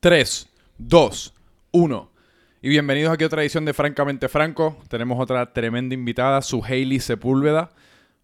3, 2, 1. Y bienvenidos aquí a otra edición de Francamente Franco. Tenemos otra tremenda invitada, su Hailey Sepúlveda,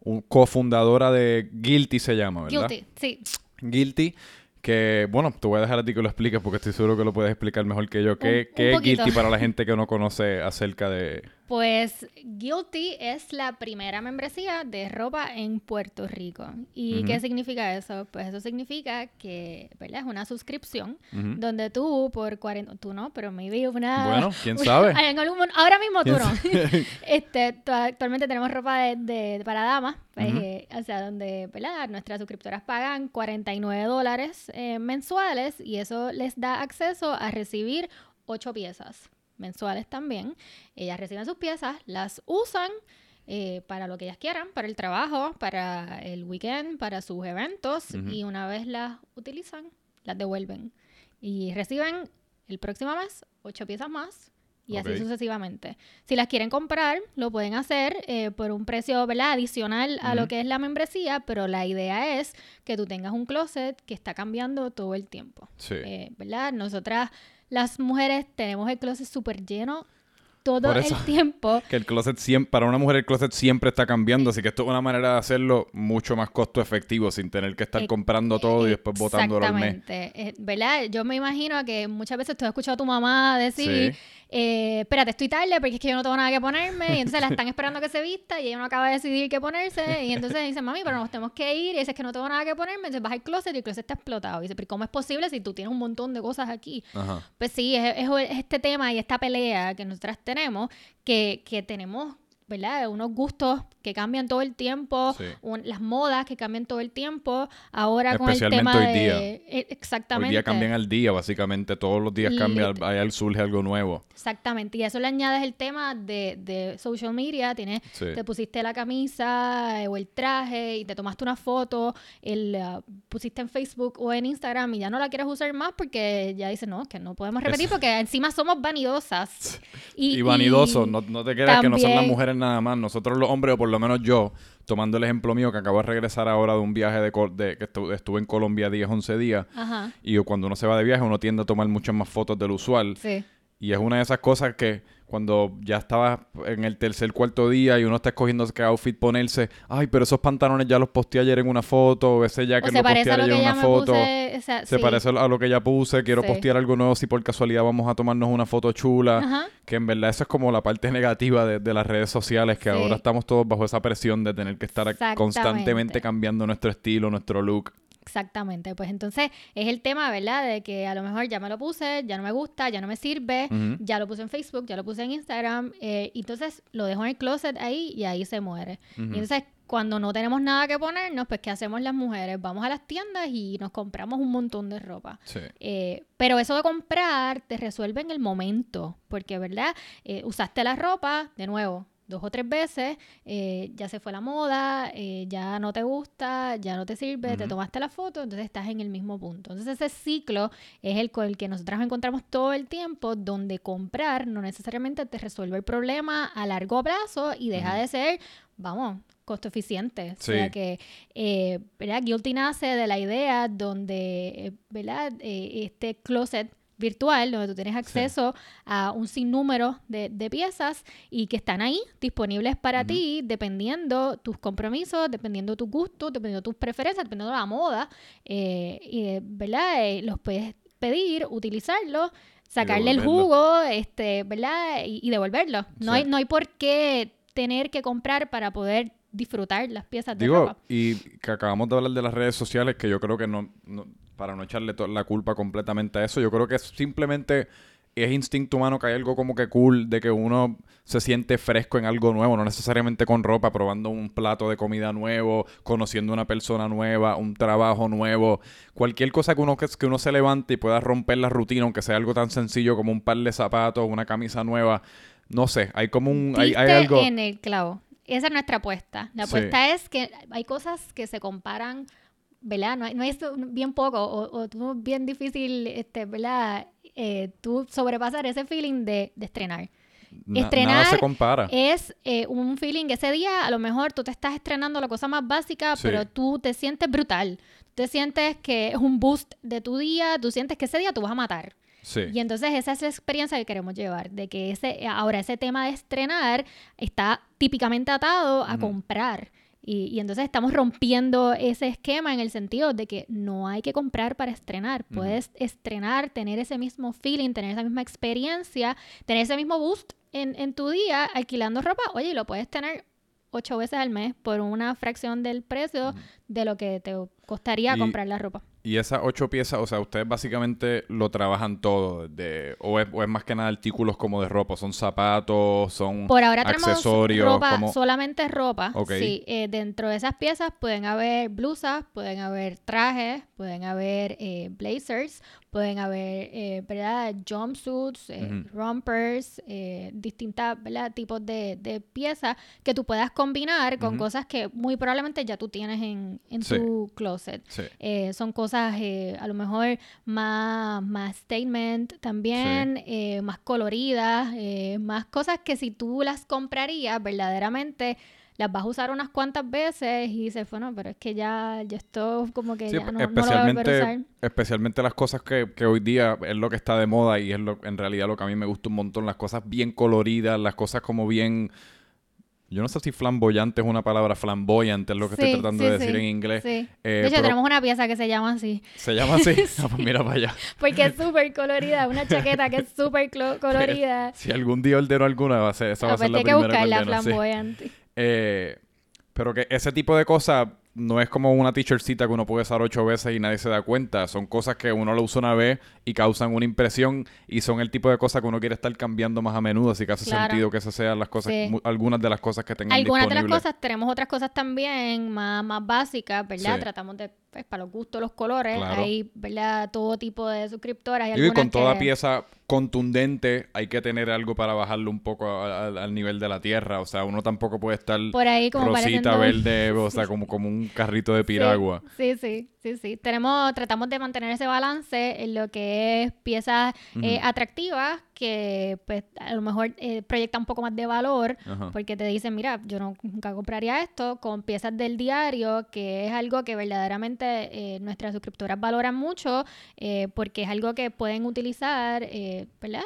un cofundadora de Guilty se llama, ¿verdad? Guilty, sí. Guilty, que bueno, te voy a dejar a ti que lo expliques porque estoy seguro que lo puedes explicar mejor que yo. ¿Qué, Un- qué un es. Guilty para la gente que no conoce acerca de... Pues Guilty es la primera membresía de ropa en Puerto Rico. ¿Y qué significa eso? Pues eso significa que, ¿verdad? Es una suscripción donde tú por 40... Tú no, pero maybe una... Bueno, quién sabe. En algún ahora mismo tú ¿Quién no. este, tu- actualmente tenemos ropa de, de- para damas, pues, eh, o sea, donde ¿verdad? nuestras suscriptoras pagan 49 dólares eh, mensuales y eso les da acceso a recibir ocho piezas mensuales también. Ellas reciben sus piezas, las usan eh, para lo que ellas quieran, para el trabajo, para el weekend, para sus eventos y una vez las utilizan, las devuelven y reciben el próximo mes ocho piezas más y así sucesivamente. Si las quieren comprar, lo pueden hacer eh, por un precio ¿verdad? adicional a lo que es la membresía, pero la idea es que tú tengas un closet que está cambiando todo el tiempo. Sí. Eh, ¿Verdad? Nosotras, las mujeres, tenemos el closet súper lleno todo el tiempo. Que el closet siempre, para una mujer el closet siempre está cambiando, así que esto es una manera de hacerlo mucho más costo efectivo, sin tener que estar Eh, comprando todo y después botándolo al mes. Exactamente. Eh, ¿Verdad? Yo me imagino que muchas veces tú has escuchado a tu mamá decir, Sí. eh, espérate, estoy tarde porque es que yo no tengo nada que ponerme. Y entonces la están esperando que se vista y ella no acaba de decidir qué ponerse. Y entonces dice, mami, pero nos tenemos que ir. Y dices que no tengo nada que ponerme. Entonces vas al closet y el closet está explotado. Y dice, pero ¿cómo es posible si tú tienes un montón de cosas aquí? Ajá. Pues sí, es, es- es este tema y esta pelea que nosotras tenemos, que, que tenemos, ¿verdad? Unos gustos que cambian todo el tiempo, Sí. un- las modas que cambian todo el tiempo, ahora con el tema hoy de... día. eh, Exactamente. Hoy día cambian al día, básicamente. Todos los días cambia, Lit- ahí surge algo nuevo. Exactamente, y a eso le añades el tema de, de social media, tienes, Sí. te pusiste la camisa eh, o el traje y te tomaste una foto, el, ah, pusiste en Facebook o en Instagram y ya no la quieres usar más porque ya dices, no, que no podemos repetir Es- porque encima somos vanidosas. Y, y- no, no te creas que no son las también- mujeres nada más. Nosotros los hombres, o por lo menos yo, tomando el ejemplo mío, que acabo de regresar ahora de un viaje de, que estu- estuve en Colombia 10, 11 días. Ajá, Y cuando uno se va de viaje, uno tiende a tomar muchas más fotos del usual. sí. Y es una de esas cosas que cuando ya estaba en el tercer, cuarto día y uno está escogiendo qué outfit ponerse, ay, pero esos pantalones ya los posteé ayer en una foto, o ese ya que lo lo ayer en una foto. puse, o sea, Se sí. parece a lo que ya puse, quiero Sí. postear algo nuevo si por casualidad vamos a tomarnos una foto chula. Ajá. Que en verdad eso es como la parte negativa de, de las redes sociales, que Sí. ahora estamos todos bajo esa presión de tener que estar constantemente cambiando nuestro estilo, nuestro look. Exactamente, pues entonces es el tema, ¿verdad? De que a lo mejor ya me lo puse, ya no me gusta, ya no me sirve, ya lo puse en Facebook, ya lo puse en Instagram, eh, y entonces lo dejo en el closet ahí y ahí se muere. Y entonces cuando no tenemos nada que ponernos, pues ¿qué hacemos las mujeres? Vamos a las tiendas y nos compramos un montón de ropa. Sí. Eh, pero eso de comprar te resuelve en el momento, porque, ¿verdad? Eh, usaste la ropa, de nuevo, dos o tres veces, eh, ya se fue la moda, eh, ya no te gusta, ya no te sirve, te tomaste la foto, entonces estás en el mismo punto. Entonces ese ciclo es el con el que nosotros encontramos todo el tiempo, donde comprar no necesariamente te resuelve el problema a largo plazo y deja de ser, vamos, costo eficiente. O sea que, eh, ¿verdad? Guilty nace de la idea donde, eh, ¿verdad? Eh, este closet virtual donde tú tienes acceso a un sinnúmero de, de piezas y que están ahí disponibles para ti dependiendo tus compromisos, dependiendo tus gustos, dependiendo tus preferencias, dependiendo de la moda, eh, y, ¿verdad? Eh, los puedes pedir, utilizarlos, sacarle el jugo, este, ¿verdad? Y, y devolverlo. No, Sí. hay, no hay por qué tener que comprar para poder disfrutar las piezas de Digo, ropa. y que acabamos de hablar de las redes sociales, que yo creo que no, no- para no echarle la culpa completamente a eso, yo creo que es simplemente es instinto humano que hay algo como que cool de que uno se siente fresco en algo nuevo, no necesariamente con ropa, probando un plato de comida nuevo, conociendo una persona nueva, un trabajo nuevo, cualquier cosa que uno que, que uno se levante y pueda romper la rutina, aunque sea algo tan sencillo como un par de zapatos, una camisa nueva, no sé, hay como un hay, algo en el clavo. Esa es nuestra apuesta. La Sí. apuesta es que hay cosas que se comparan, ¿verdad? No, no es bien poco o, o tú bien difícil, este, ¿verdad? Eh, tú sobrepasar ese feeling de, de estrenar. na- estrenar nada se compara. Es eh, un feeling ese día a lo mejor tú te estás estrenando la cosa más básica, Sí. pero tú te sientes brutal. Tú te sientes que es un boost de tu día, tú sientes que ese día tú vas a matar. Sí. Y entonces esa es la experiencia que queremos llevar, de que ese, ahora ese tema de estrenar está típicamente atado a Ujú. comprar. Y, y entonces estamos rompiendo ese esquema en el sentido de que no hay que comprar para estrenar. Puedes estrenar, tener ese mismo feeling, tener esa misma experiencia, tener ese mismo boost en, en tu día alquilando ropa. Oye, y lo puedes tener ocho veces al mes por una fracción del precio de lo que te costaría Y- comprar la ropa. Y esas ocho piezas, o sea, ustedes básicamente lo trabajan todo, de, o, es, o es más que nada artículos como de ropa, son zapatos, son Por ahora accesorios, ropa, como- solamente ropa. Ok. Sí, eh, dentro de esas piezas pueden haber blusas, pueden haber trajes, pueden haber eh, blazers, pueden haber, eh, ¿verdad? Jumpsuits, eh, rompers, eh, distintas, ¿verdad? Tipos de, de piezas que tú puedas combinar con cosas que muy probablemente ya tú tienes en, en Sí. tu closet. Sí. Eh, son cosas eh, a lo mejor más, más statement también, eh, más coloridas, eh, más cosas que si tú las comprarías verdaderamente las vas a usar unas cuantas veces y dices, bueno, pero es que ya, ya esto como que Sí, ya no, no lo voy a usar. especialmente, especialmente las cosas que, que hoy día es lo que está de moda y es lo, en realidad lo que a mí me gusta un montón, las cosas bien coloridas, las cosas como bien... Yo no sé si flamboyante es una palabra, flamboyante es lo que estoy tratando sí, de decir en inglés. sí. Eh, de hecho, pero- tenemos una pieza que se llama así, Se llama así. Ah, pues mira para allá. porque es súper colorida, una chaqueta que es súper colorida. Si algún día ordeno alguna, va a ser, esa va a ser la que ordeno, flamboyante. Eh, pero que ese tipo de cosas no es como una t-shirtcita que uno puede usar ocho veces y nadie se da cuenta. Son cosas que uno lo usa una vez y causan una impresión y son el tipo de cosas que uno quiere estar cambiando más a menudo. Así que hace Claro. sentido que esas sean las cosas, Sí. algunas de las cosas que tengan Algunas de las cosas, tenemos otras cosas también más, más básicas, ¿verdad? Sí. Tratamos de, pues, para los gustos, los colores. Claro. Hay, ¿verdad? Todo tipo de suscriptoras. Digo, y con toda que- pieza contundente hay que tener algo para bajarlo un poco a- a- al nivel de la tierra. O sea, uno tampoco puede estar Por ahí como rosita, verde, o sea, como, como un carrito de piragua. Sí, sí, sí, sí. Tenemos, tratamos de mantener ese balance en lo que es piezas eh, atractivas que pues a lo mejor eh, proyectan un poco más de valor Ajá. porque te dicen, mira, yo no- nunca compraría esto con piezas del diario, que es algo que verdaderamente eh, nuestras suscriptoras valoran mucho eh, porque es algo que pueden utilizar, eh, ¿verdad?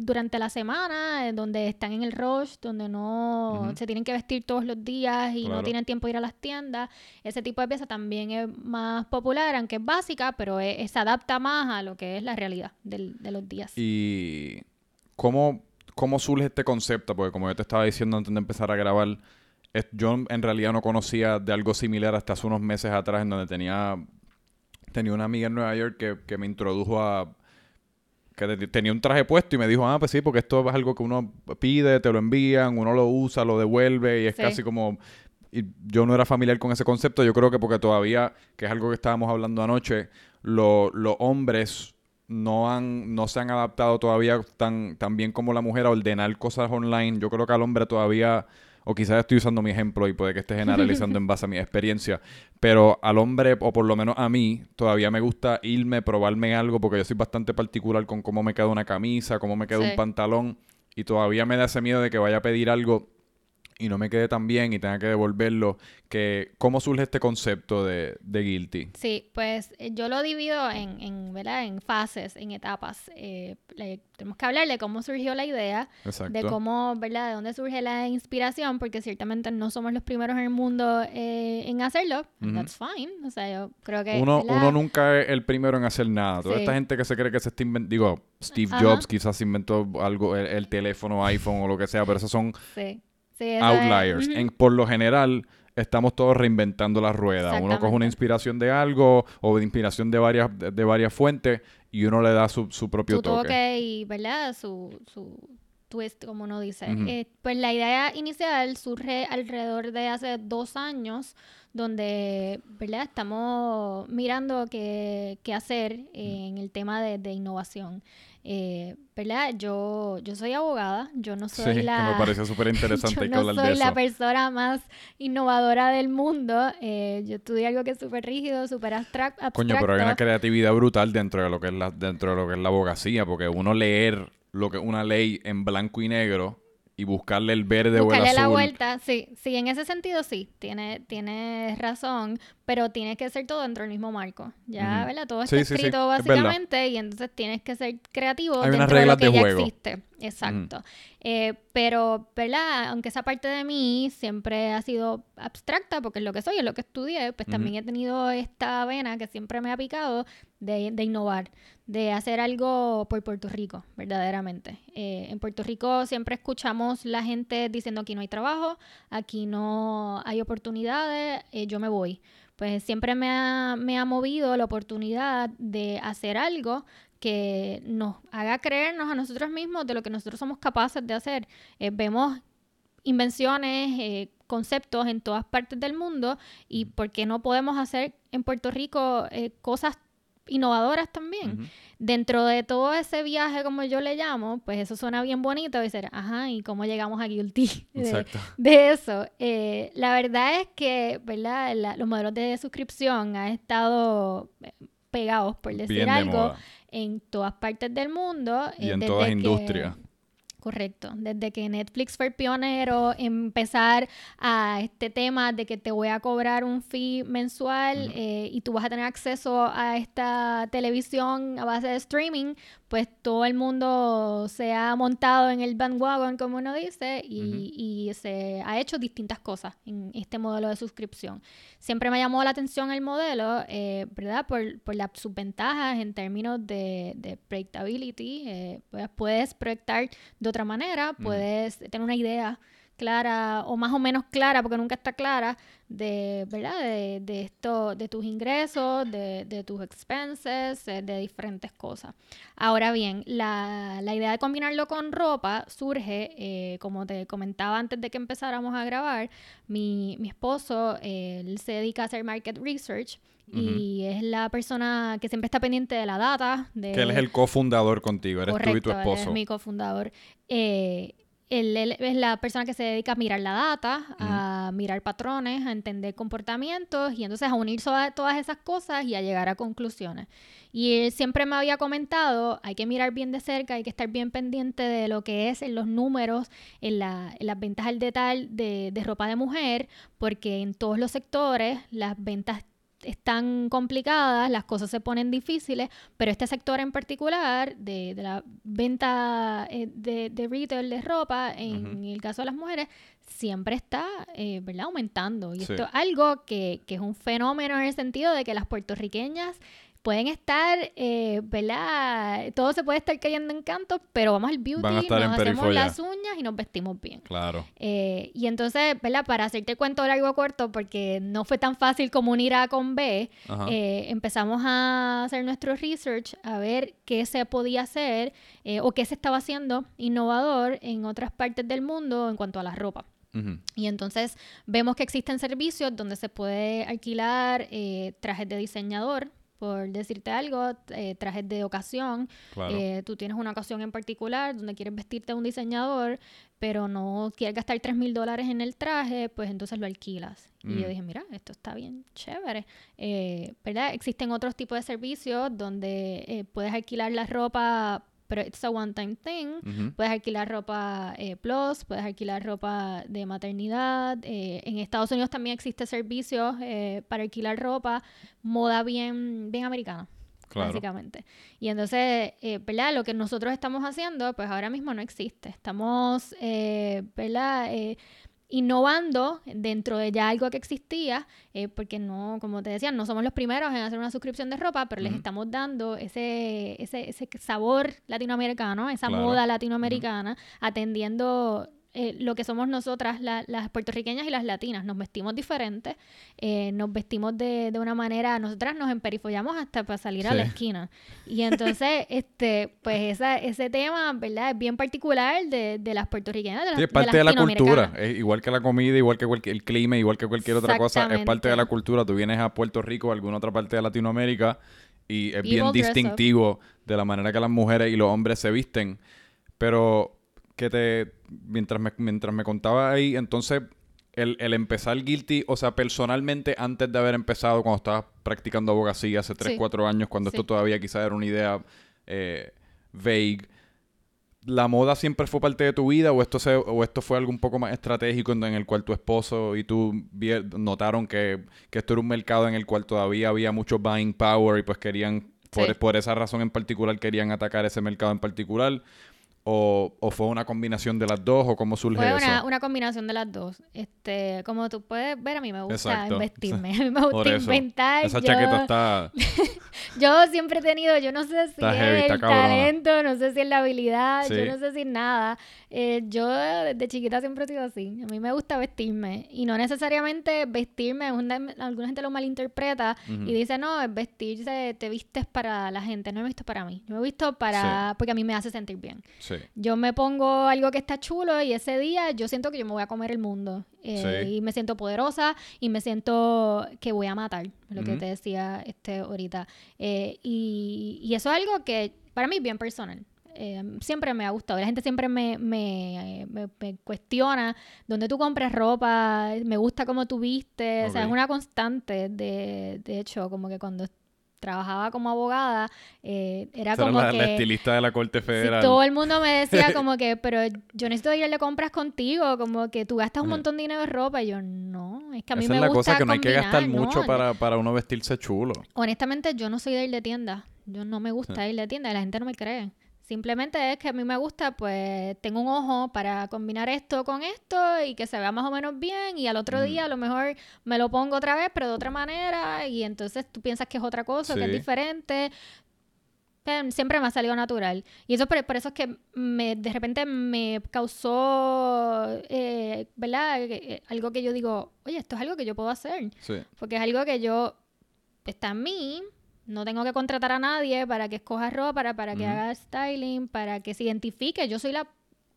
Durante la semana, donde están en el rush, donde no se tienen que vestir todos los días y no tienen tiempo de ir a las tiendas. Ese tipo de pieza también es más popular, aunque es básica, pero es- es- se adapta más a lo que es la realidad del- de los días. ¿Y cómo, cómo surge este concepto? Porque como yo te estaba diciendo antes de empezar a grabar, yo en realidad no conocía de algo similar hasta hace unos meses atrás en donde tenía, tenía una amiga en Nueva York que, que me introdujo a... que te- tenía un traje puesto y me dijo, ah, pues sí, porque esto es algo que uno pide, te lo envían, uno lo usa, lo devuelve y es Sí. casi como... Y yo no era familiar con ese concepto, yo creo que porque todavía, que es algo que estábamos hablando anoche, lo- los hombres no han no se han adaptado todavía tan, tan bien como la mujer a ordenar cosas online. Yo creo que al hombre todavía, o quizás estoy usando mi ejemplo y puede que esté generalizando en base a mi experiencia, pero al hombre, o por lo menos a mí, todavía me gusta irme, probarme algo, porque yo soy bastante particular con cómo me queda una camisa, cómo me queda Sí. un pantalón, y todavía me da ese miedo de que vaya a pedir algo y no me quede tan bien y tenga que devolverlo. Que, ¿Cómo surge este concepto de, de guilty? Sí, pues eh, yo lo divido en, en, ¿verdad? en fases, en etapas. Eh, le- tenemos que hablar de cómo surgió la idea, Exacto. de cómo, ¿verdad? De dónde surge la inspiración, porque ciertamente no somos los primeros en el mundo eh, en hacerlo. and Ujú. That's fine. O sea, yo creo que... Uno, uno nunca es el primero en hacer nada. Toda Sí. esta gente que se cree que se está inventando, digo, Steve Ajá. Jobs quizás inventó algo, el, el teléfono, iPhone o lo que sea, pero esos son Sí. Sí, eso es- outliers. En- por lo general, estamos todos reinventando la rueda. Uno coge una inspiración de algo o de inspiración de varias, de, de varias fuentes y uno le da su, su propio su toque. toque y, ¿verdad? Su, su twist, como uno dice. Eh, pues la idea inicial surge alrededor de hace dos años, donde, ¿verdad? Estamos mirando qué, qué hacer eh, en el tema de, de innovación. Eh, ¿Verdad? Yo, yo soy abogada, yo no Sí, soy que la... me pareció súper interesante yo que no hablar soy de la persona más innovadora del mundo. eh, yo estudié algo que es súper rígido, súper abstrac- abstracto. Coño, pero hay una creatividad brutal dentro de lo que es la, dentro de lo que es la abogacía, porque uno leer lo que es una ley en blanco y negro y buscarle el verde o el Buscarle azul. la vuelta, sí, sí, en ese sentido sí, tiene, tiene razón, pero tienes que ser todo dentro del mismo marco. Ya. ¿verdad? Todo está Sí, sí, sí, escrito es básicamente y entonces tienes que ser creativo Hay unas dentro de reglas lo que de ya juego. existe. Exacto. Eh, pero, ¿verdad? Aunque esa parte de mí siempre ha sido abstracta porque es lo que soy, es lo que estudié, pues también he tenido esta vena que siempre me ha picado de, de innovar, de hacer algo por Puerto Rico, verdaderamente. Eh, en Puerto Rico siempre escuchamos la gente diciendo aquí no hay trabajo, aquí no hay oportunidades, eh, yo me voy. Pues siempre me ha, me ha movido la oportunidad de hacer algo que nos haga creernos a nosotros mismos de lo que nosotros somos capaces de hacer. Eh, vemos invenciones, eh, conceptos en todas partes del mundo y por qué no podemos hacer en Puerto Rico eh, cosas innovadoras también. Dentro de todo ese viaje, como yo le llamo, pues eso suena bien bonito, decir, ajá, ¿y cómo llegamos a Guilty? De- Exacto. de eso. Eh, la verdad es que, ¿verdad? La- los modelos de suscripción han estado eh, pegados, por decir Bien algo, en todas partes del mundo. Y eh, en todas industrias. Correcto. Desde que Netflix fue el pionero empezar a este tema de que te voy a cobrar un fee mensual eh, y tú vas a tener acceso a esta televisión a base de streaming, pues todo el mundo se ha montado en el bandwagon, como uno dice, y, y se ha hecho distintas cosas en este modelo de suscripción. Siempre me llamó la atención el modelo, eh, ¿verdad? Por, por las subventajas en términos de, de predictability. eh, pues puedes proyectar de otra manera, puedes tener una idea clara o más o menos clara, porque nunca está clara, de, ¿verdad? De, de esto, de tus ingresos, de, de tus expenses, eh, de diferentes cosas. Ahora bien, la, la idea de combinarlo con ropa surge, eh, como te comentaba antes de que empezáramos a grabar, mi, mi esposo, él se dedica a hacer market research y es la persona que siempre está pendiente de la data. De, Que él es el cofundador contigo, eres tú y tu Correcto, él esposo. es mi cofundador. Eh, él, él es la persona que se dedica a mirar la data, a mirar patrones, a entender comportamientos y entonces a unir todas esas cosas y a llegar a conclusiones. Y él siempre me había comentado, hay que mirar bien de cerca, hay que estar bien pendiente de lo que es en los números, en, la- en las ventas al detalle de, de ropa de mujer, porque en todos los sectores las ventas están complicadas, las cosas se ponen difíciles, pero este sector en particular de, de la venta eh, de, de retail de ropa, en el caso de las mujeres, siempre está eh, ¿verdad? aumentando. Y Sí. esto es algo que, que es un fenómeno en el sentido de que las puertorriqueñas pueden estar, eh, ¿verdad? Todo se puede estar cayendo en canto, pero vamos al beauty, a nos hacemos las uñas y nos vestimos bien. Claro. Eh, y entonces, ¿verdad? Para hacerte el cuento largo o corto, porque no fue tan fácil como unir A con B, eh, empezamos a hacer nuestro research, a ver qué se podía hacer eh, o qué se estaba haciendo innovador en otras partes del mundo en cuanto a la ropa. Y entonces vemos que existen servicios donde se puede alquilar eh, trajes de diseñador, por decirte algo, eh, trajes de ocasión. Claro. Eh, tú tienes una ocasión en particular donde quieres vestirte de un diseñador, pero no quieres gastar 3 mil dólares en el traje, pues entonces lo alquilas. Y yo Mm. dije, mira, esto está bien chévere. Eh, ¿Verdad? Existen otros tipos de servicios donde eh, puedes alquilar la ropa, pero it's a one-time thing. Ujú. Puedes alquilar ropa eh, plus, puedes alquilar ropa de maternidad. eh, en Estados Unidos también existe servicios eh, para alquilar ropa, moda bien, bien americana, Claro. básicamente. Y entonces, eh, ¿verdad? Lo que nosotros estamos haciendo, pues ahora mismo no existe. Estamos, eh, ¿verdad? Innovando dentro de ya algo que existía, eh, porque no, como te decía, no somos los primeros en hacer una suscripción de ropa, pero les estamos dando ese, ese, ese sabor latinoamericano, esa Claro. moda latinoamericana, atendiendo eh, lo que somos nosotras, la- las puertorriqueñas y las latinas. Nos vestimos diferentes, eh, nos vestimos de, de una manera, nosotras nos emperifollamos hasta para salir a la esquina. Y entonces, este, pues esa, ese tema, ¿verdad? Es bien particular de, de las puertorriqueñas, de las, Sí, es de parte las de la cultura. Es igual que la comida, igual que cualquier, el clima, igual que cualquier otra cosa. Es parte de la cultura. Tú vienes a Puerto Rico o alguna otra parte de Latinoamérica y es bien dress up. distintivo de la manera que las mujeres y los hombres se visten. Pero que te... Mientras me, mientras me contaba ahí, entonces... El, el empezar guilty, o sea, personalmente, antes de haber empezado, cuando estabas practicando abogacía hace 3, Sí. 4 años, cuando Sí. esto todavía quizás era una idea eh, vague, la moda siempre fue parte de tu vida o esto se, o esto fue algo un poco más estratégico en, el cual tu esposo y tú notaron que, que, esto era un mercado en el cual todavía había mucho buying power y pues querían, por, por esa razón en particular, querían atacar ese mercado en particular? O, o, fue una combinación de las dos? ¿O cómo surge fue una, una combinación de las dos. Este, como tú puedes ver, a mí me gusta investirme. A mí me gusta inventar. Esa chaqueta está... yo siempre he tenido, yo no sé si es el talento, no sé si es la habilidad, yo no sé si es nada. Eh, yo desde chiquita siempre he sido así. A mí me gusta vestirme. Y no necesariamente vestirme, alguna gente lo malinterpreta y dice, no, es vestirse, te vistes para la gente. No me he visto para mí. Yo me he visto para... porque a mí me hace sentir bien. Sí. Yo me pongo algo que está chulo y ese día yo siento que yo me voy a comer el mundo. Eh, y me siento poderosa y me siento que voy a matar, lo que te decía este ahorita. Eh, y, y, eso es algo que para mí es bien personal. Eh, siempre me ha gustado. La gente siempre me, me, me, cuestiona dónde tú compras ropa, me gusta cómo tú viste. O sea, es una constante. De, de hecho, como que cuando trabajaba como abogada, eh, era como la, que... La estilista de la Corte Federal. todo el mundo me decía como que, pero yo necesito ir de compras contigo, como que tú gastas un montón de dinero en ropa. Y yo, no, es que a mí me gusta es la cosa, que no hay que gastar mucho para, para uno vestirse chulo. Honestamente, yo no soy de ir de tienda. Yo no me gusta ir de tienda y la gente no me cree. Simplemente es que a mí me gusta, pues tengo un ojo para combinar esto con esto y que se vea más o menos bien y al otro día a lo mejor me lo pongo otra vez, pero de otra manera y entonces tú piensas que es otra cosa, que es diferente. siempre me ha salido natural. Y eso por, eso es que me, de repente me causó, eh, ¿verdad? Eh, eh, algo que yo digo, oye, esto es algo que yo puedo hacer. Porque es algo que yo, está en mí, no tengo que contratar a nadie para que escoja ropa, para, para que haga styling, para que se identifique. Yo soy la,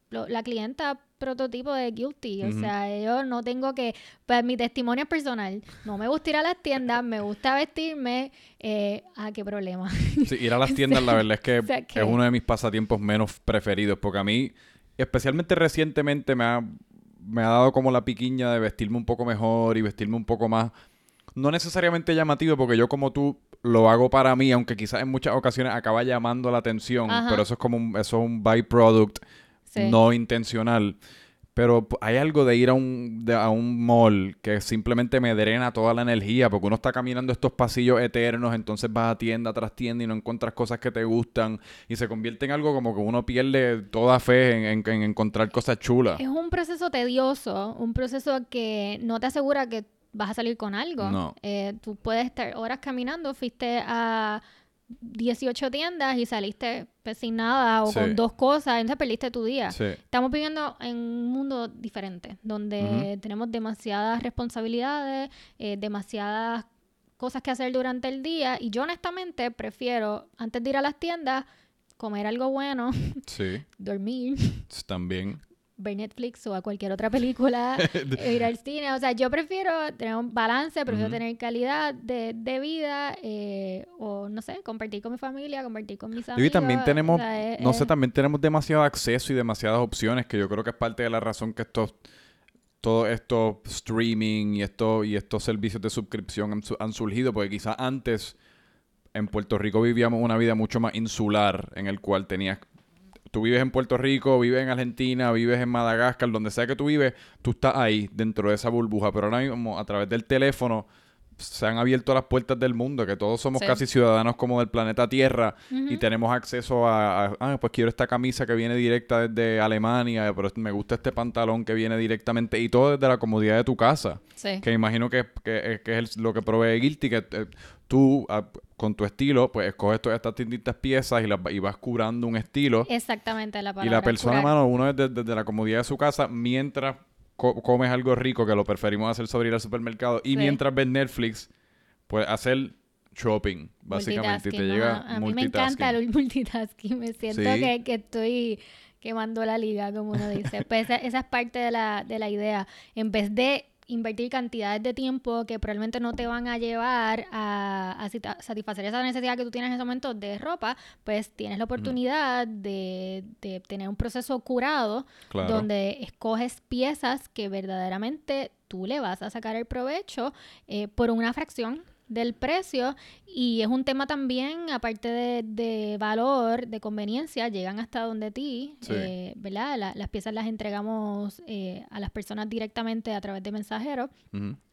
la clienta prototipo de Guilty. O sea, yo no tengo que... Pues mi testimonio es personal. No me gusta ir a las tiendas, me gusta vestirme. Eh, ah, qué problema. Sí, ir a las tiendas la verdad es que, es uno de mis pasatiempos menos preferidos. Porque a mí, especialmente recientemente, me ha, me ha dado como la piquiña de vestirme un poco mejor y vestirme un poco más... No necesariamente llamativo, porque yo como tú lo hago para mí, aunque quizás en muchas ocasiones acaba llamando la atención, pero eso es como un, eso es un byproduct no intencional. Pero hay algo de ir a un, a un mall que simplemente me drena toda la energía, porque uno está caminando estos pasillos eternos, entonces vas a tienda tras tienda y no encuentras cosas que te gustan y se convierte en algo como que uno pierde toda fe en, en encontrar cosas chulas. Es un proceso tedioso, un proceso que no te asegura que vas a salir con algo. No. Eh, tú puedes estar horas caminando, fuiste a 18 tiendas y saliste pues, sin nada o con dos cosas, entonces perdiste tu día. Estamos viviendo en un mundo diferente, donde tenemos demasiadas responsabilidades, eh, demasiadas cosas que hacer durante el día y yo honestamente prefiero, antes de ir a las tiendas, comer algo bueno, dormir. También ver Netflix o a cualquier otra película, eh, ir al cine. O sea, yo prefiero tener un balance, prefiero tener calidad de, de vida eh, o, no sé, compartir con mi familia, compartir con mis amigos. Y también tenemos, no sé, también tenemos demasiado acceso y demasiadas opciones que yo creo que es parte de la razón que estos todo esto streaming y esto y estos servicios de suscripción han, han surgido porque quizás antes en Puerto Rico vivíamos una vida mucho más insular en el cual tenías tú vives en Puerto Rico, vives en Argentina, vives en Madagascar, donde sea que tú vives, tú estás ahí dentro de esa burbuja. Pero ahora mismo, a través del teléfono, se han abierto las puertas del mundo, que todos somos casi ciudadanos como del planeta Tierra y tenemos acceso a, ah, pues quiero esta camisa que viene directa desde Alemania, pero me gusta este pantalón que viene directamente y todo desde la comodidad de tu casa. Que imagino que, que, es lo que provee Guilty, que eh, tú ah, con tu estilo, pues escoges todas estas distintas piezas y, las, y vas curando un estilo. Exactamente, la palabra. Y la persona, mano, uno es desde, la comodidad de su casa, mientras comes algo rico, que lo preferimos hacer sobre ir al supermercado, y mientras ves Netflix, pues hacer shopping, básicamente. Y te llega A mí me encanta el multitasking, me siento que, que estoy quemando la liga, como uno dice. Pues esa, esa, es parte de la, de la idea. En vez de invertir cantidades de tiempo que probablemente no te van a llevar a, satisfacer esa necesidad que tú tienes en ese momento de ropa, pues tienes la oportunidad de, tener un proceso curado donde escoges piezas que verdaderamente tú le vas a sacar el provecho eh, por una fracción del precio y es un tema también, aparte de, de valor, de conveniencia, llegan hasta donde ti, Sí. eh, ¿verdad? La- las piezas las entregamos eh, a las personas directamente a través de mensajeros.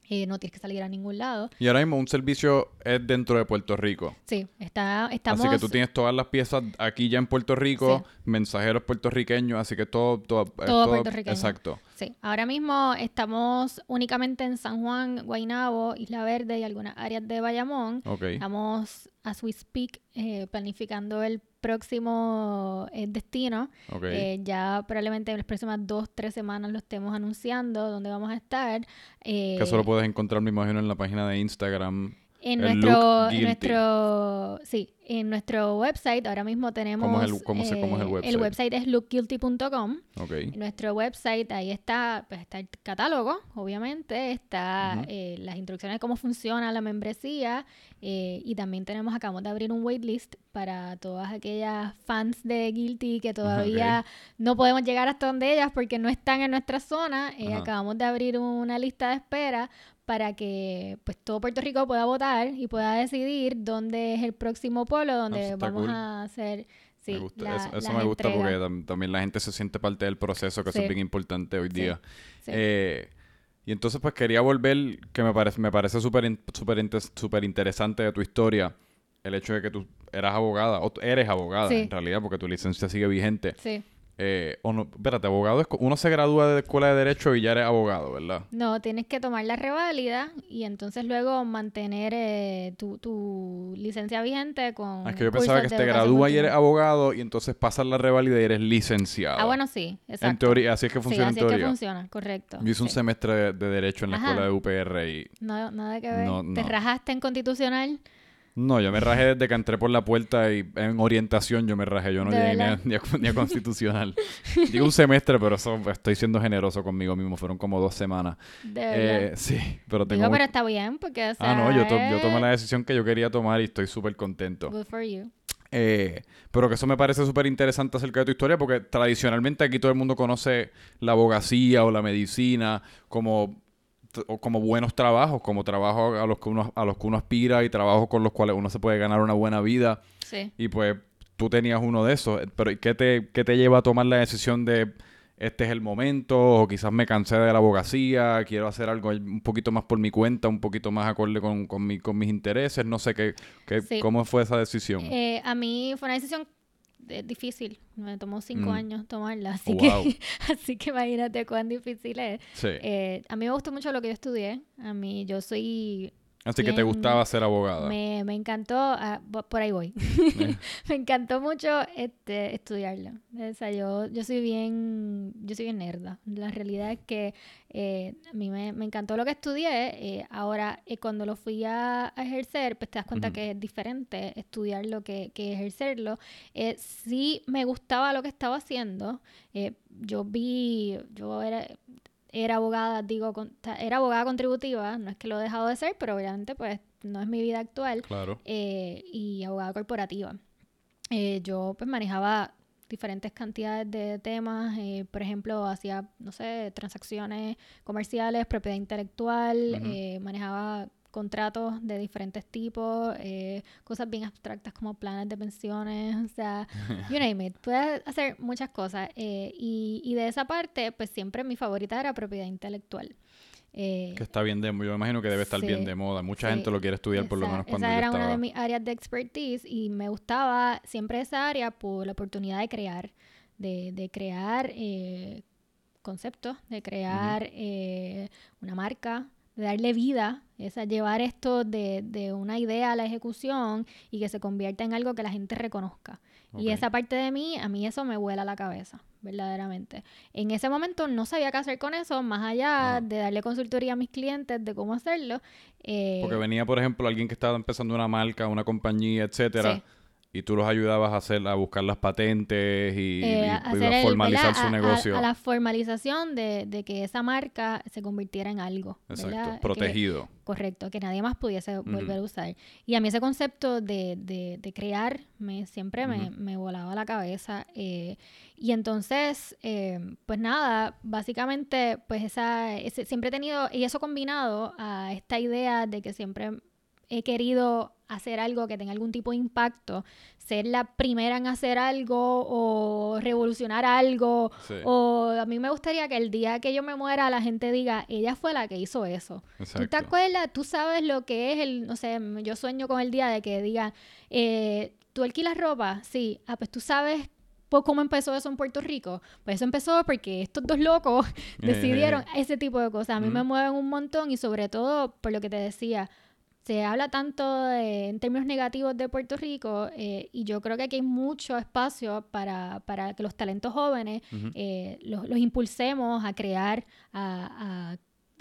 Eh, no tienes que salir a ningún lado. Y ahora mismo un servicio es dentro de Puerto Rico. Sí, está, estamos... Así que tú tienes todas las piezas aquí ya en Puerto Rico, mensajeros puertorriqueños, así que todo... Todo, es Todo puertorriqueño. Exacto. Sí, ahora mismo estamos únicamente en San Juan, Guaynabo, Isla Verde y algunas áreas de Bayamón. Ok. Estamos, as we speak, eh, planificando el próximo eh, destino. Ok. Eh, ya probablemente en las próximas dos, tres semanas lo estemos anunciando, dónde vamos a estar. Eh, que eso lo puedes encontrar, me imagino, en la página de Instagram. En el nuestro, en nuestro, sí, en nuestro website ahora mismo tenemos. ¿Cómo es el- cómo se- cómo es el eh, website? El website es lookguilty.com. Ok. En nuestro website ahí está, pues, está el catálogo, obviamente, está eh, las instrucciones de cómo funciona la membresía eh, y también tenemos, acabamos de abrir un waitlist para todas aquellas fans de Guilty que todavía no podemos llegar hasta donde ellas porque no están en nuestra zona. Eh, Ajá. acabamos de abrir una lista de espera para que pues todo Puerto Rico pueda votar y pueda decidir dónde es el próximo pueblo eso donde vamos cool. a hacer sí, me gusta. la- eso eso me gusta porque entregas. también la gente se siente parte del proceso, que eso es bien importante hoy Sí. día. Eh, y entonces, pues quería volver, que me parece me parece súper súper inte- súper interesante de tu historia, el hecho de que tú eras abogada, o eres abogada en realidad, porque tu licencia sigue vigente. Sí. Eh, o no, espérate, abogado es, uno se gradúa de la escuela de Derecho y ya eres abogado, ¿verdad? No, tienes que tomar la reválida y entonces luego mantener eh, tu, tu licencia vigente con. Ah, es que yo pensaba que te gradúas y eres abogado y entonces pasas la reválida y eres licenciado. Ah, bueno, sí, exacto. En teoría, así es que sí, funciona así en es que teoría. funciona, correcto. Yo hice un semestre de, de Derecho en la Ajá. escuela de UPR y... No, nada que ver. No, ¿Te rajaste en constitucional? No, yo me rajé desde que entré por la puerta y en orientación yo me rajé. Yo no ¿De llegué ni a, ni a- ni a constitucional. Digo un semestre, pero eso estoy siendo generoso conmigo mismo. Fueron como dos semanas. De Eh, sí, pero tengo... Digo, pero está bien, porque, o sea, ah, no, yo, to- yo tomé la decisión que yo quería tomar y estoy súper contento. Good for you. Eh, pero que eso me parece súper interesante acerca de tu historia porque tradicionalmente aquí todo el mundo conoce la abogacía o la medicina como, como buenos trabajos, como trabajos a los, que uno, a los que uno aspira y trabajos con los cuales uno se puede ganar una buena vida. Sí. Y pues tú tenías uno de esos. Pero ¿y ¿qué te, qué te lleva a tomar la decisión de este es el momento? O quizás me cansé de la abogacía, quiero hacer algo un poquito más por mi cuenta, un poquito más acorde con, con, mi- con mis intereses. No sé qué, qué- Sí. cómo fue esa decisión. Eh, a mí fue una decisión eh, difícil. Me tomó cinco Mm. años tomarla, así Oh, que wow. así que imagínate cuán difícil es. Sí. Eh, a mí me gustó mucho lo que yo estudié. A mí, yo soy... Así que te gustaba ser abogada. Me, me encantó, bo- por ahí voy. me encantó mucho este, estudiarlo. O sea, yo, yo soy bien, yo soy bien nerda. La realidad es que eh, a mí me, me encantó lo que estudié. eh, ahora, eh, cuando lo fui a, a ejercer, pues te das cuenta que es diferente estudiarlo que, que ejercerlo. Eh, sí me gustaba lo que estaba haciendo. Eh, yo vi, yo era, era abogada, digo, con- era abogada contributiva, no es que lo he dejado de ser, pero obviamente pues no es mi vida actual, Claro. eh, y abogada corporativa. Eh, yo pues manejaba diferentes cantidades de temas, eh, por ejemplo, hacía, no sé, transacciones comerciales, propiedad intelectual, manejaba contratos de diferentes tipos, eh, cosas bien abstractas como planes de pensiones, o sea, you name it, puedes hacer muchas cosas. eh, y, y de esa parte, pues siempre mi favorita era propiedad intelectual. Eh, Que está bien de Yo me imagino que debe estar bien de moda. Mucha sí. gente lo quiere estudiar por lo menos cuando esa yo era una de mis áreas de expertise y me gustaba siempre esa área por la oportunidad de crear, de, de crear eh, conceptos, de crear eh, una marca, de darle vida, esa, llevar esto de, de una idea a la ejecución y que se convierta en algo que la gente reconozca. Y esa parte de mí, a mí eso me vuela la cabeza, verdaderamente. En ese momento no sabía qué hacer con eso, más allá Ajá. de darle consultoría a mis clientes de cómo hacerlo. eh, Porque venía, por ejemplo, alguien que estaba empezando una marca, una compañía, etcétera, Sí. Y tú los ayudabas a hacer, a buscar las patentes y, eh, y- a- y formalizar su a- negocio. A, la formalización de, de que esa marca se convirtiera en algo. Exacto, ¿verdad? Que- protegido. correcto, que nadie más pudiese volver a usar. Y a mí ese concepto de, de, de crear me, siempre me, Ujú. me volaba la cabeza. eh, y entonces, eh, pues nada, básicamente, pues esa, ese, siempre he tenido, y eso combinado a esta idea de que siempre he querido hacer algo que tenga algún tipo de impacto, ser la primera en hacer algo o revolucionar algo, o a mí me gustaría que el día que yo me muera la gente diga, ella fue la que hizo eso. ¿Tú te acuerdas? Tú sabes lo que es el, no sé, yo sueño con el día de que diga, eh, ¿tú alquilas ropa? Sí. Ah, pues tú sabes cómo empezó eso en Puerto Rico. Pues eso empezó porque estos dos locos decidieron ese tipo de cosas. A mí me mueven un montón y sobre todo por lo que te decía, se habla tanto en términos negativos de Puerto Rico eh, y yo creo que aquí hay mucho espacio para, para que los talentos jóvenes eh, los, los, impulsemos a crear, a, a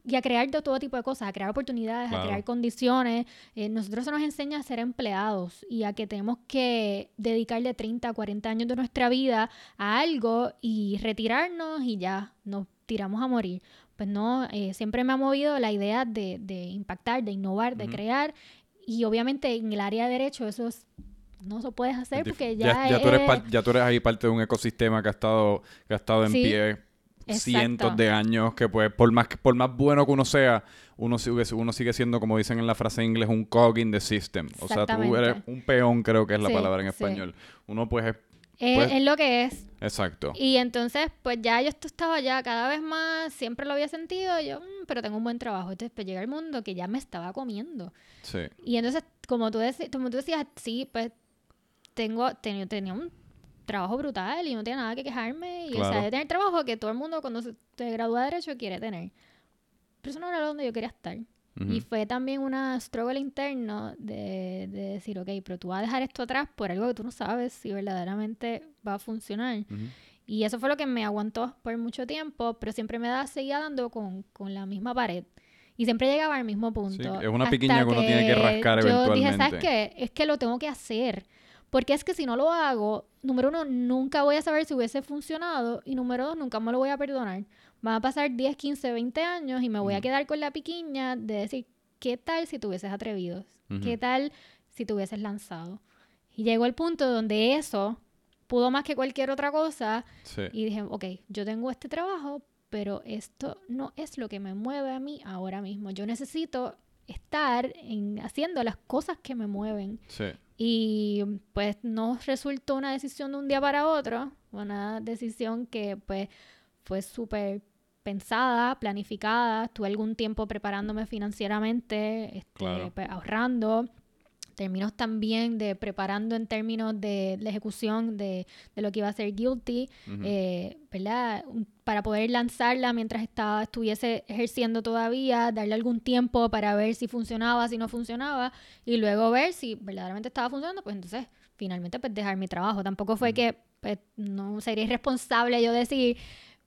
y a crear de todo tipo de cosas, a crear oportunidades, a crear condiciones. Eh, nosotros se nos enseña a ser empleados y a que tenemos que dedicarle 30, 40 años de nuestra vida a algo y retirarnos y ya nos tiramos a morir. Pues no, eh, siempre me ha movido la idea de, de impactar, de innovar, de crear. Y obviamente en el área de derecho eso no se puedes hacer porque ya, ya, tú eres ya, tú eres ahí parte de un ecosistema que ha estado, que ha estado en pie cientos de años que pues por más por más bueno que uno sea uno sigue uno sigue siendo como dicen en la frase en inglés un cog in the system. O sea tú eres un peón creo que es la palabra en español. Uno pues es, pues es, lo que es exacto y entonces pues ya yo estaba ya cada vez más siempre lo había sentido yo mm, pero tengo un buen trabajo entonces pues llega el mundo que ya me estaba comiendo sí y entonces como tú, como tú decías sí pues tengo tenía, tenía un trabajo brutal y no tiene nada que quejarme. Y o sea, de tener trabajo que todo el mundo cuando se gradúa de Derecho quiere tener. Pero eso no era donde yo quería estar. Y fue también una struggle interno de, de, decir, ok, pero tú vas a dejar esto atrás por algo que tú no sabes si verdaderamente va a funcionar. Y eso fue lo que me aguantó por mucho tiempo, pero siempre me da, seguía dando con, con la misma pared. Y siempre llegaba al mismo punto. es una piquiña que uno tiene que rascar yo dije, ¿sabes qué? Es que lo tengo que hacer. Porque es que si no lo hago, número uno, nunca voy a saber si hubiese funcionado y número dos, nunca me lo voy a perdonar. Van a pasar 10, 15, 20 años y me voy a quedar con la piquiña de decir, ¿qué tal si te hubieses atrevido? ¿Qué tal si te hubieses lanzado? Y llegó el punto donde eso pudo más que cualquier otra cosa y dije, ok, yo tengo este trabajo, pero esto no es lo que me mueve a mí ahora mismo. Yo necesito estar en, haciendo las cosas que me mueven. Sí. Y pues no resultó una decisión de un día para otro, una decisión que pues fue súper pensada, planificada, tuve algún tiempo preparándome financieramente, este, pues, ahorrando, términos también de preparando en términos de la ejecución de, de lo que iba a ser Guilty, eh, ¿verdad? Para poder lanzarla mientras estaba, estuviese ejerciendo todavía, darle algún tiempo para ver si funcionaba, si no funcionaba, y luego ver si verdaderamente estaba funcionando, pues entonces finalmente pues dejar mi trabajo. Tampoco fue que pues, no sería irresponsable yo decir,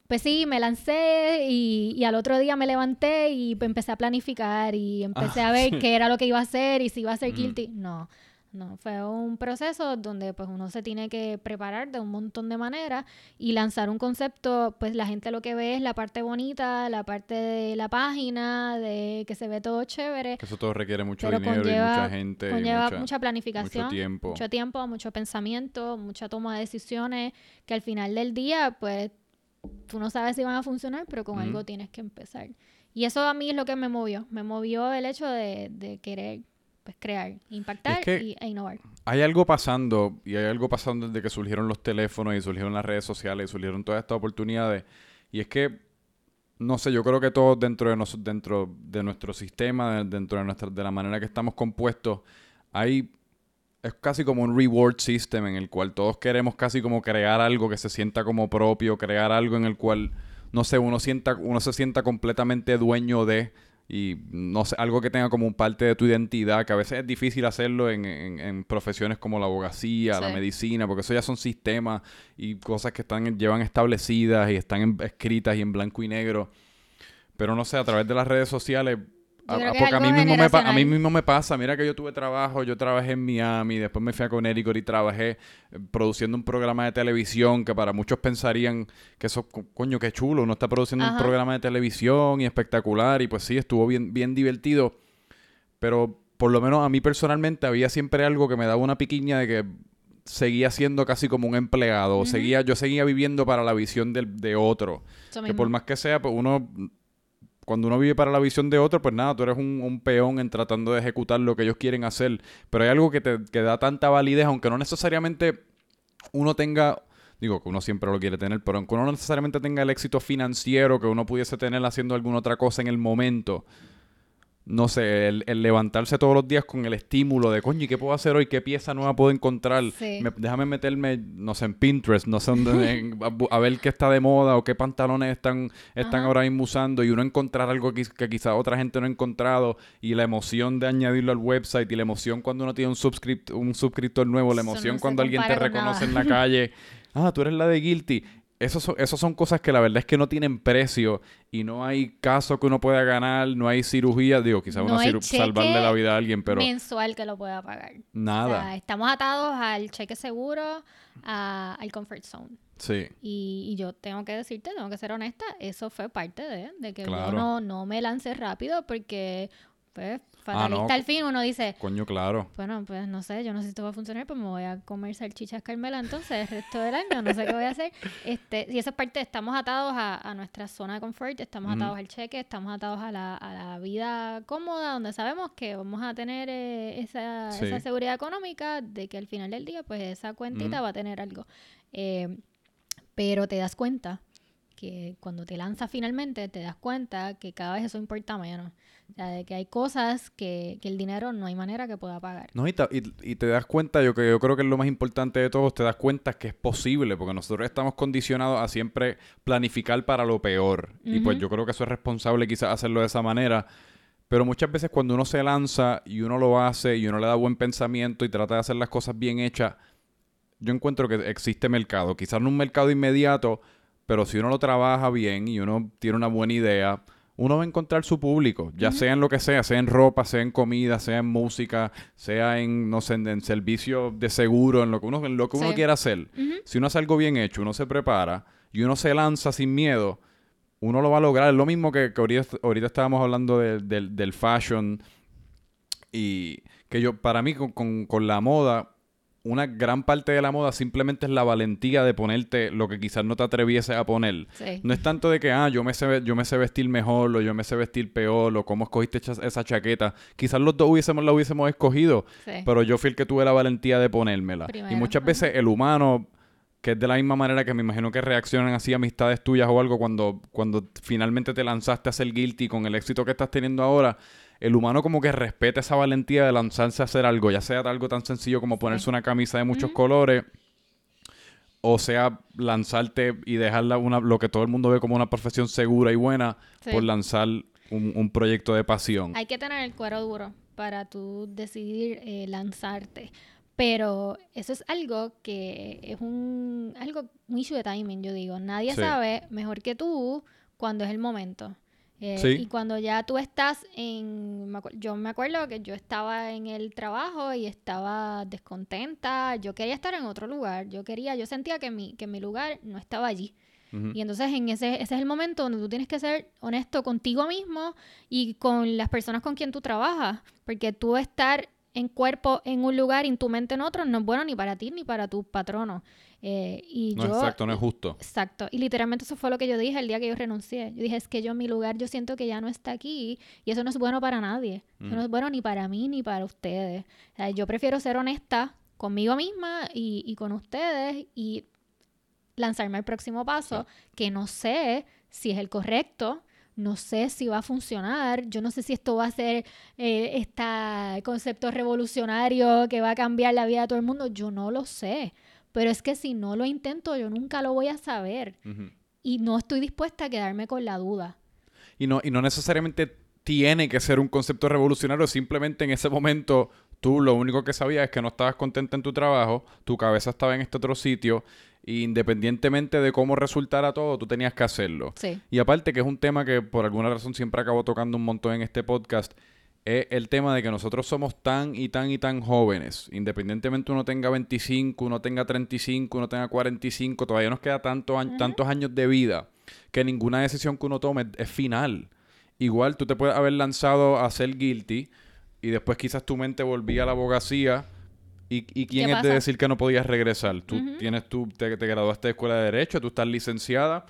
pues sí, me lancé y, al otro día me levanté y empecé a planificar y empecé a ver qué era lo que iba a hacer y si iba a ser guilty. No, no, fue un proceso donde pues uno se tiene que preparar de un montón de maneras y lanzar un concepto, pues la gente lo que ve es la parte bonita, la parte de la página, de que se ve todo chévere. Eso todo requiere mucho dinero y mucha gente. Conlleva mucha, planificación. Mucho tiempo. Mucho tiempo, mucho pensamiento, mucha toma de decisiones que al final del día pues tú no sabes si van a funcionar, pero con algo tienes que empezar. Y eso a mí es lo que me movió. Me movió el hecho de, querer pues, crear, impactar y, e innovar. Hay algo pasando, y hay algo pasando desde que surgieron los teléfonos y surgieron las redes sociales y surgieron todas estas oportunidades. Y es que, no sé, yo creo que todos dentro de, nos, dentro de nuestro sistema, dentro de, nuestra, de la manera que estamos compuestos, hay es casi como un reward system en el cual todos queremos casi como crear algo que se sienta como propio, crear algo en el cual, no sé, uno, sienta, uno se sienta completamente dueño de y no sé, algo que tenga como un parte de tu identidad, que a veces es difícil hacerlo en, en, profesiones como la abogacía, la medicina, porque eso ya son sistemas y cosas que están llevan establecidas y están escritas y en blanco y negro. Pero no sé, a través de las redes sociales porque a mí, mismo me a mí mismo me pasa. Mira que yo tuve trabajo, yo trabajé en Miami, después me fui a Connecticut y trabajé eh, produciendo un programa de televisión que para muchos pensarían que eso, coño, qué chulo, uno está produciendo un programa de televisión y espectacular y pues sí, estuvo bien, bien divertido. Pero por lo menos a mí personalmente había siempre algo que me daba una piquiña de que seguía siendo casi como un empleado, seguía, yo seguía viviendo para la visión de otro. que por más que sea, pues uno cuando uno vive para la visión de otro, pues nada, tú eres un, peón en tratando de ejecutar lo que ellos quieren hacer. Pero hay algo que te que da tanta validez, aunque no necesariamente uno tenga digo que uno siempre lo quiere tener, pero aunque uno no necesariamente tenga el éxito financiero que uno pudiese tener haciendo alguna otra cosa en el momento, no sé, el, levantarse todos los días con el estímulo de, coño, ¿y qué puedo hacer hoy? ¿Qué pieza nueva puedo encontrar? déjame meterme, no sé, en Pinterest, no sé, dónde, a, ver qué está de moda o qué pantalones están, están ahora mismo usando y uno encontrar algo que, que quizá otra gente no ha encontrado y la emoción de añadirlo al website y la emoción cuando uno tiene un, subscript, un suscriptor nuevo, la emoción cuando alguien te reconoce en la calle. Ah, tú eres la de Guilty. Esas son, son cosas que la verdad es que no tienen precio y no hay caso que uno pueda ganar, no hay cirugía, digo, quizás no una salvarle la vida a alguien, pero... mensual que lo pueda pagar. Nada. estamos atados al cheque seguro, al comfort zone. Sí. Y, yo tengo que decirte, tengo que ser honesta, eso fue parte de, de que yo no, no me lancé rápido porque pues fatalista ah, al fin uno dice coño claro. Bueno pues no sé yo no sé si esto va a funcionar pues me voy a comer salchichas carmela entonces el resto del año no sé qué voy a hacer este y eso es parte estamos atados a, nuestra zona de confort estamos atados al cheque estamos atados a la, a la, vida cómoda donde sabemos que vamos a tener eh, esa, esa, seguridad económica de que al final del día pues esa cuentita va a tener algo. Eh, pero te das cuenta que cuando te lanzas finalmente te das cuenta que cada vez eso importa menos. O sea, de que hay cosas que, que el dinero no hay manera que pueda pagar. No, y, y, te das cuenta, yo, que yo creo que es lo más importante de todo, te das cuenta que es posible, porque nosotros estamos condicionados a siempre planificar para lo peor. Y pues yo creo que eso es responsable quizás hacerlo de esa manera. Pero muchas veces cuando uno se lanza y uno lo hace y uno le da buen pensamiento y trata de hacer las cosas bien hechas, yo encuentro que existe mercado. Quizás no un mercado inmediato, pero si uno lo trabaja bien y uno tiene una buena idea, uno va a encontrar su público, ya sea en lo que sea, sea en ropa, sea en comida, sea en música, sea en, no sé, en, servicio de seguro, en lo que uno, en lo que uno quiera hacer. Si uno hace algo bien hecho, uno se prepara y uno se lanza sin miedo, uno lo va a lograr. Es lo mismo que, ahorita, estábamos hablando del fashion y que yo, para mí, con, con la moda, una gran parte de la moda simplemente es la valentía de ponerte lo que quizás no te atreviese a poner. No es tanto de que, ah, yo me, sé, yo me sé vestir mejor o yo me sé vestir peor o cómo escogiste esa chaqueta. Quizás los dos hubiésemos, la hubiésemos escogido, pero yo fui el que tuve la valentía de ponérmela. Y muchas veces el humano que es de la misma manera que me imagino que reaccionan así amistades tuyas o algo cuando, cuando finalmente te lanzaste a ser guilty con el éxito que estás teniendo ahora, el humano como que respeta esa valentía de lanzarse a hacer algo, ya sea algo tan sencillo como ponerse una camisa de muchos colores, o sea, lanzarte y dejarla una, lo que todo el mundo ve como una profesión segura y buena por lanzar un, proyecto de pasión. Hay que tener el cuero duro para tú decidir eh, lanzarte. Pero eso es algo que es un algo un issue de timing, yo digo. Nadie sabe mejor que tú cuando es el momento. Eh, y cuando ya tú estás en... Yo me acuerdo que yo estaba en el trabajo y estaba descontenta. Yo quería estar en otro lugar. Yo quería, yo sentía que mi, que mi lugar no estaba allí. Y entonces en ese, ese es el momento donde tú tienes que ser honesto contigo mismo y con las personas con quien tú trabajas. Porque tú estar en cuerpo en un lugar y en tu mente en otro no es bueno ni para ti ni para tu patrono. Eh, y no, exacto, no es justo. Exacto. Y literalmente eso fue lo que yo dije el día que yo renuncié. Yo dije, es que yo, mi lugar, yo siento que ya no está aquí y eso no es bueno para nadie. Eso no es bueno ni para mí ni para ustedes. yo prefiero ser honesta conmigo misma y, con ustedes y lanzarme al próximo paso, que no sé si es el correcto, no sé si va a funcionar, yo no sé si esto va a ser eh, este concepto revolucionario que va a cambiar la vida de todo el mundo, yo no lo sé. Pero es que si no lo intento, yo nunca lo voy a saber. Y no estoy dispuesta a quedarme con la duda. Y no, y no necesariamente tiene que ser un concepto revolucionario, simplemente en ese momento tú lo único que sabías es que no estabas contenta en tu trabajo, tu cabeza estaba en este otro sitio, e independientemente de cómo resultara todo, tú tenías que hacerlo. Y aparte que es un tema que por alguna razón siempre acabo tocando un montón en este podcast, es el tema de que nosotros somos tan y tan y tan jóvenes. Independientemente uno tenga 25, uno tenga 35, uno tenga 45, todavía nos queda tanto, tantos años de vida que ninguna decisión que uno tome es final. Igual tú te puedes haber lanzado a ser guilty y después quizás tu mente volvía a la abogacía. ¿Y, y quién es de decir que no podías regresar? Tú tienes tú, te, te graduaste de escuela de Derecho, tú estás licenciada,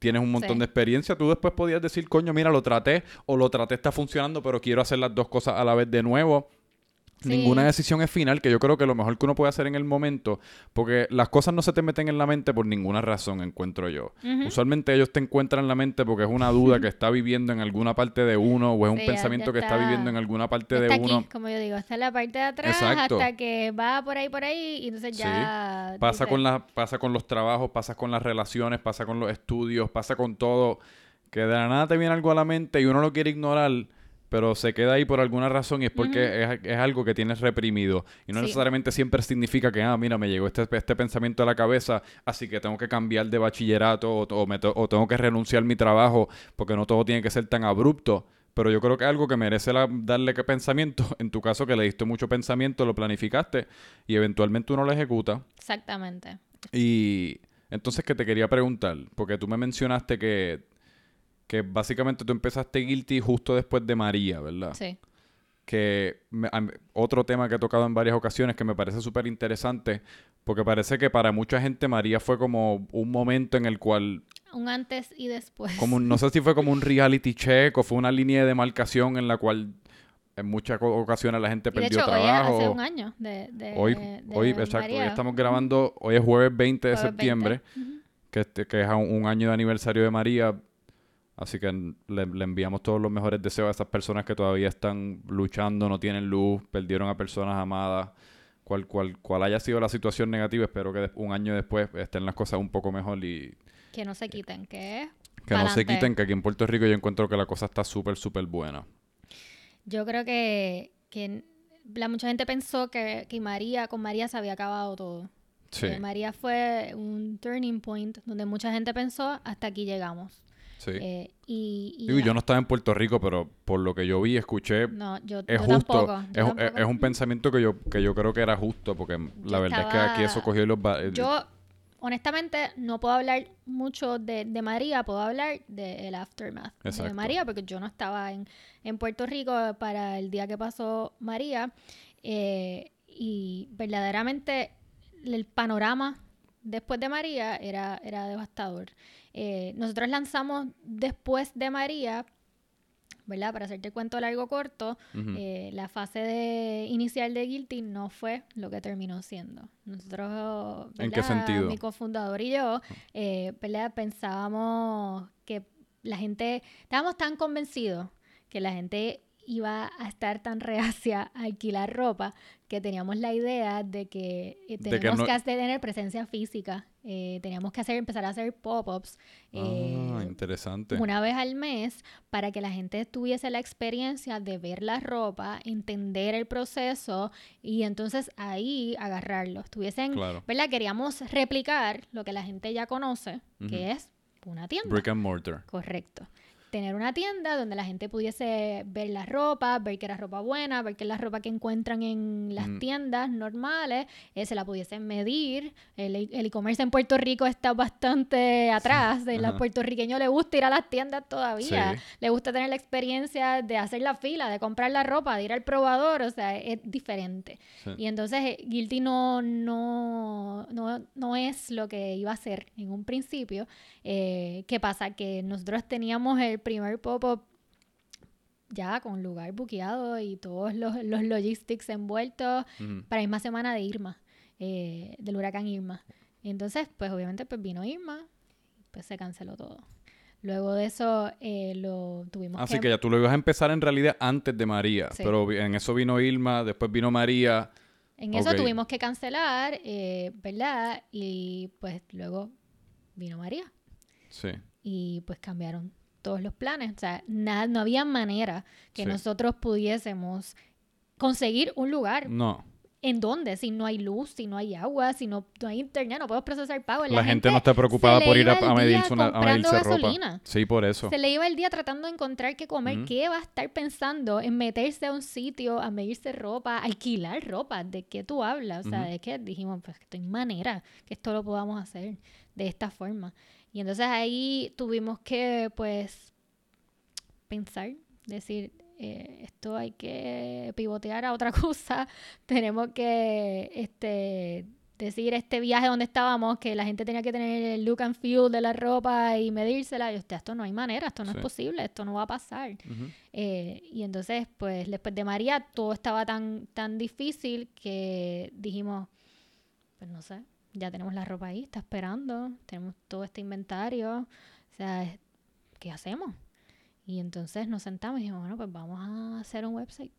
tienes un montón Sí. de experiencia, tú después podías decir, coño, mira, lo traté o lo traté, está funcionando, pero quiero hacer las dos cosas a la vez de nuevo. Sí. Ninguna decisión es final, que yo creo que lo mejor que uno puede hacer en el momento, porque las cosas no se te meten en la mente por ninguna razón, encuentro yo. Usualmente ellos te encuentran en la mente porque es una duda que está viviendo en alguna parte de uno o es un Sí, pensamiento que está viviendo en alguna parte de uno. como yo digo, está en la parte de atrás Exacto. hasta que va por ahí, por ahí, y entonces Sí. ya... Pasa dice, con, la, pasa con los trabajos, pasa con las relaciones, pasa con los estudios, pasa con todo. Que de la nada te viene algo a la mente y uno lo quiere ignorar, pero se queda ahí por alguna razón y es porque es, es algo que tienes reprimido. Y no Sí. necesariamente siempre significa que, ah, mira, me llegó este, este pensamiento a la cabeza, así que tengo que cambiar de bachillerato o, o me to- o tengo que renunciar a mi trabajo, porque no todo tiene que ser tan abrupto. Pero yo creo que es algo que merece la- darle que pensamiento. En tu caso, que le diste mucho pensamiento, lo planificaste y eventualmente uno lo ejecuta. Exactamente. Y entonces que te quería preguntar, porque tú me mencionaste que, que básicamente tú empezaste Guilty justo después de María, ¿verdad? Sí. Que me- a- otro tema que he tocado en varias ocasiones que me parece súper interesante, porque parece que para mucha gente María fue como un momento en el cual, Un antes y después. como un- no sé si fue como un reality check o fue una línea de demarcación en la cual en muchas ocasiones la gente Y de perdió hecho, hoy trabajo. hace un año de, de- Hoy, de hoy, exacto, hoy estamos grabando, hoy es jueves 20 de Jueves 20. septiembre, que, este- que es un año de aniversario de María. Así que le, le enviamos todos los mejores deseos a esas personas que todavía están luchando, no tienen luz, perdieron a personas amadas. Cual, cual, cual haya sido la situación negativa, espero que un año después estén las cosas un poco mejor y Que no se quiten, que que no se quiten, que aquí en Puerto Rico yo encuentro que la cosa está súper, súper buena. Yo creo que, que la, mucha gente pensó que, que María, con María se había acabado todo. Sí, Que María fue un turning point donde mucha gente pensó hasta aquí llegamos. Sí. Eh, y, y Digo, yo no estaba en Puerto Rico, pero por lo que yo vi, escuché, no, yo, es yo justo. tampoco. es, yo es- tampoco. es un pensamiento que yo, que yo creo que era justo, porque la Yo verdad es que aquí eso cogió los... el- Yo, honestamente, no puedo hablar mucho de, de María, puedo hablar del aftermath de. María, porque yo no estaba en, en Puerto Rico para el día que pasó María. eh, y verdaderamente el panorama después de María era, era devastador. Eh, nosotros lanzamos después de María, ¿verdad? Para hacerte el cuento largo corto, eh, la fase de, inicial de Guilty no fue lo que terminó siendo. Nosotros, ¿En qué ¿verdad? sentido? Mi cofundador y yo, eh, ¿verdad? Pensábamos que la gente, estábamos tan convencidos que la gente iba a estar tan reacia a alquilar ropa que teníamos la idea de que eh, De que teníamos que, no- hacer- tener presencia física, eh, teníamos que hacer, empezar a hacer pop-ups. Ah, eh, interesante. una vez al mes para que la gente tuviese la experiencia de ver la ropa, entender el proceso y entonces ahí agarrarlos. Tuviesen, Claro. ¿verdad? Queríamos replicar lo que la gente ya conoce, que es una tienda. Brick and mortar. Correcto. Tener una tienda donde la gente pudiese ver la ropa, ver que era ropa buena, ver que la ropa que encuentran en las Mm. tiendas normales, eh, se la pudiesen medir. El e- e-commerce en Puerto Rico está bastante atrás. A los puertorriqueños les gusta ir a las tiendas todavía. Sí. Les gusta tener la experiencia de hacer la fila, de comprar la ropa, de ir al probador. O sea, es diferente. Sí. Y entonces eh, Guilty no, no, no, no es lo que iba a ser en un principio. Eh, ¿Qué pasa? Que nosotros teníamos el primer pop-up ya con lugar buqueado y todos los, los logistics envueltos para la misma semana de Irma, eh, del huracán Irma. Y entonces, pues obviamente pues vino Irma, pues se canceló todo. Luego de eso eh, lo tuvimos Así que ya tú lo ibas a empezar en realidad antes de María, Sí. pero en eso vino Irma, después vino María. En eso tuvimos que cancelar, eh, ¿verdad? Y pues luego vino María Sí. y pues cambiaron todos los planes. O sea, nada, no había manera que Sí. nosotros pudiésemos conseguir un lugar. No. ¿En dónde? Si no hay luz, si no hay agua, si no, no hay internet, no podemos procesar pago. La, gente, no está preocupada por ir a, medirse, una, a medirse gasolina. ropa. Sí, por eso. Se le iba el día tratando de encontrar qué comer. ¿Qué va a estar pensando en meterse a un sitio, a medirse ropa, alquilar ropa? ¿De qué tú hablas? O sea, es que dijimos, pues que no hay manera que esto lo podamos hacer de esta forma. Y entonces ahí tuvimos que, pues, pensar, decir, eh, esto hay que pivotear a otra cosa. Tenemos que, este decir este viaje donde estábamos, que la gente tenía que tener el look and feel de la ropa y medírsela. Y usted, esto no hay manera, esto no es posible, esto no va a pasar. Eh, y entonces, pues después de María, todo estaba tan, tan difícil que dijimos, pues no sé, ya tenemos la ropa ahí, está esperando, tenemos todo este inventario. O sea, ¿qué hacemos? Y entonces nos sentamos y dijimos, bueno, pues vamos a hacer un website.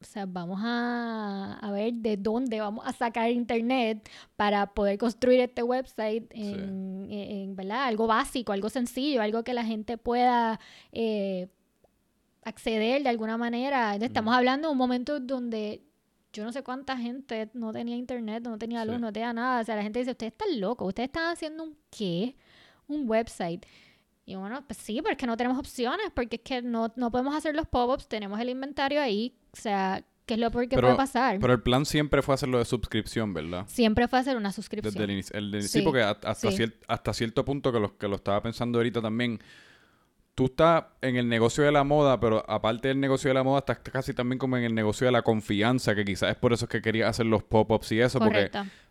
O sea, vamos a, a, ver de dónde vamos a sacar internet para poder construir este website en, ¿verdad? Algo básico, algo sencillo, algo que la gente pueda eh, acceder de alguna manera. Estamos hablando de un momento donde yo no sé cuánta gente no tenía internet, no tenía luz, no tenía nada. O sea, la gente dice, ustedes están locos, ustedes están haciendo un qué, un website. Y bueno, pues sí, porque no tenemos opciones, porque es que no, no podemos hacer los pop-ups, tenemos el inventario ahí, o sea, ¿qué es lo peor que puede pasar? Pero el plan siempre fue hacerlo de suscripción, ¿verdad? Siempre fue hacer una suscripción. Desde el inicio. sí, porque hasta, hasta cierto punto, que lo, que lo estaba pensando ahorita también, tú estás en el negocio de la moda, pero aparte del negocio de la moda, estás casi también como en el negocio de la confianza, que quizás es por eso que querías hacer los pop-ups y eso, porque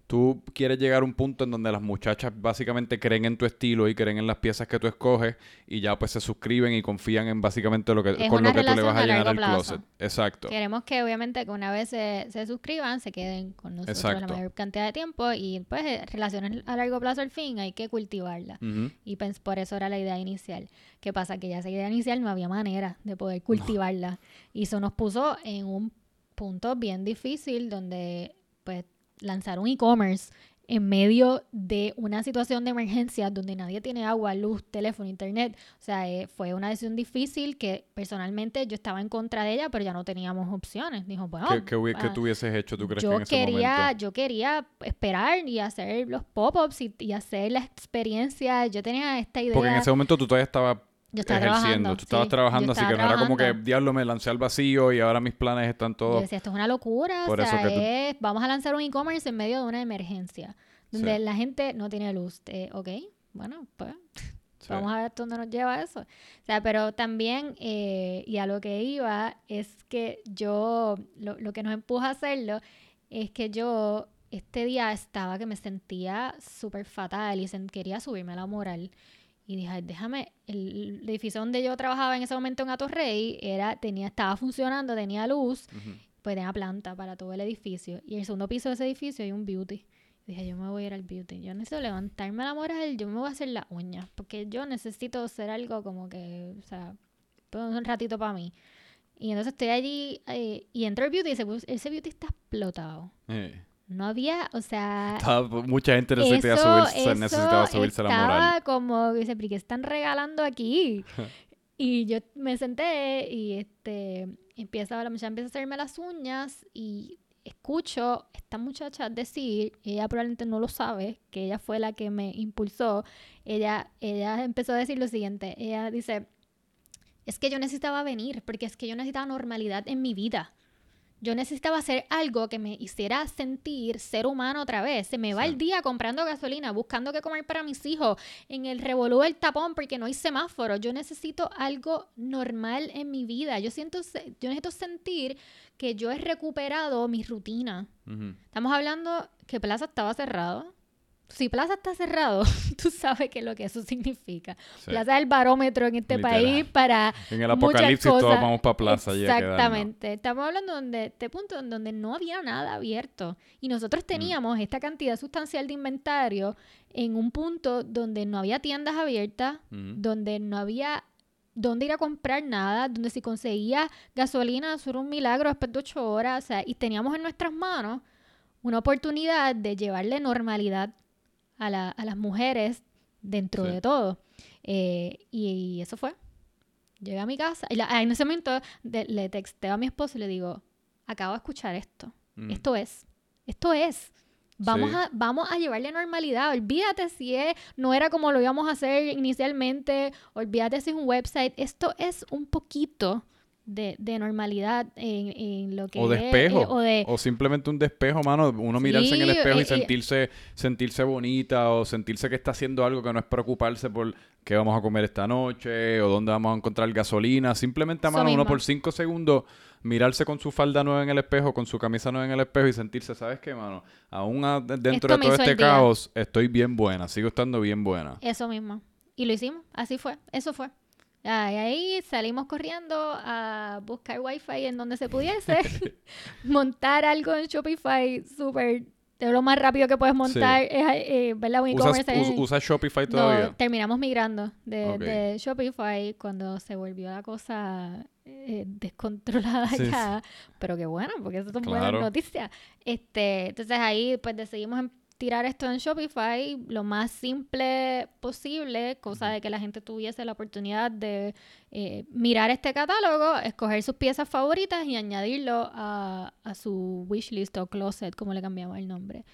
tú quieres llegar a un punto en donde las muchachas básicamente creen en tu estilo y creen en las piezas que tú escoges y ya pues se suscriben y confían en básicamente lo que con lo que tú le vas a, llenar al closet. Exacto. Queremos que obviamente que una vez se, suscriban, se queden con nosotros la mayor cantidad de tiempo y pues eh, relaciones a largo plazo al fin hay que cultivarla. Y pues, por eso era la idea inicial. ¿Qué pasa? Que ya esa idea inicial no había manera de poder cultivarla. Y eso nos puso en un punto bien difícil donde pues lanzar un e-commerce en medio de una situación de emergencia donde nadie tiene agua, luz, teléfono, internet. O sea, eh, fue una decisión difícil que personalmente yo estaba en contra de ella, pero ya no teníamos opciones. Dijo, bueno... ¿Qué, qué, ah, tú hubieses hecho, tú crees yo en ese quería, Yo quería esperar y hacer los pop-ups y, y, hacer la experiencia. Yo tenía esta idea... Porque en ese momento tú todavía estabas yo estaba trabajando. Tú estabas trabajando, así que no era como que, diablo, me lancé al vacío y ahora mis planes están todos... Yo decía, esto es una locura, o sea, vamos a lanzar un e-commerce en medio de una emergencia, donde la gente no tiene luz. Eh, ok, bueno, pues... Vamos a ver dónde nos lleva eso. O sea, pero también, eh, y a lo que iba, es que yo, lo, lo que nos empuja a hacerlo, es que yo este día estaba que me sentía súper fatal y quería subirme a la moral. Y dije, déjame, el, edificio donde yo trabajaba en ese momento en Atorrey era, tenía, estaba funcionando, tenía luz, pues tenía planta para todo el edificio. Y en el segundo piso de ese edificio hay un beauty. dije, yo me voy a ir al beauty. Yo necesito levantarme la moral, yo me voy a hacer la uña. Porque yo necesito hacer algo como que, o sea, un ratito para mí. Y entonces estoy allí eh, y entro al beauty y ese, ese beauty está explotado. Eh. No había, o sea... mucha gente necesitaba, subirse, necesitaba subirse la moral. Estaba como, dice, ¿pero qué están regalando aquí? y yo me senté y este, empieza, la muchacha empieza a hacerme las uñas y escucho esta muchacha decir, ella probablemente no lo sabe, que ella fue la que me impulsó, ella, ella empezó a decir lo siguiente, ella dice, es que yo necesitaba venir, porque es que yo necesitaba normalidad en mi vida. Yo necesitaba hacer algo que me hiciera sentir ser humano otra vez. Se me va el día comprando gasolina, buscando qué comer para mis hijos, en el revolú del tapón porque no hay semáforo. Yo necesito algo normal en mi vida. Yo siento, yo necesito sentir que yo he recuperado mi rutina. Estamos hablando que Plaza estaba cerrado si Plaza está cerrado, tú sabes qué es lo que eso significa. Plaza es el barómetro en este país para. En el apocalipsis todos vamos para Plaza. Exactamente. Estamos hablando de este punto en donde no había nada abierto. Y nosotros mm. teníamos esta cantidad sustancial de inventario en un punto donde no había tiendas abiertas, donde no había dónde ir a comprar nada, donde si conseguía gasolina, eso era un milagro después de ocho horas. O sea, y teníamos en nuestras manos una oportunidad de llevarle normalidad a, la, a las mujeres dentro de todo. Eh, y, eso fue. Llegué a mi casa y en ese momento le texteo a mi esposo y le digo, acabo de escuchar esto. Mm. Esto es. Esto es. Vamos, a, vamos a llevarle normalidad. Olvídate si es, no era como lo íbamos a hacer inicialmente. Olvídate si es un website. Esto es un poquito de, de normalidad en, en lo que O es, despejo. eh, o de O simplemente un despejo, mano. Uno mirarse en el espejo y eh, eh, sentirse, sentirse bonita o sentirse que está haciendo algo que no es preocuparse por qué vamos a comer esta noche o dónde vamos a encontrar gasolina. Simplemente, mano, uno por cinco segundos mirarse con su falda nueva en el espejo, con su camisa nueva en el espejo y sentirse, ¿sabes qué, mano? Aún a- dentro Esto de todo este caos, estoy bien buena. Sigo estando bien buena. Eso mismo. Y lo hicimos, así fue, eso fue. Ah, y ahí salimos corriendo a buscar wifi en donde se pudiese, montar algo en Shopify súper, de lo más rápido que puedes montar, es, eh, ¿verdad? Un ¿Usas, e-commerce us- en- usas Shopify No, todavía? terminamos migrando de, Shopify cuando se volvió la cosa eh, descontrolada Sí, ya. Pero qué bueno, porque eso son Claro. buenas noticias. Este, entonces ahí pues decidimos em- tirar esto en Shopify lo más simple posible, cosa de que la gente tuviese la oportunidad de eh, mirar este catálogo, escoger sus piezas favoritas y añadirlo a, a su wishlist o closet, como le cambiamos el nombre.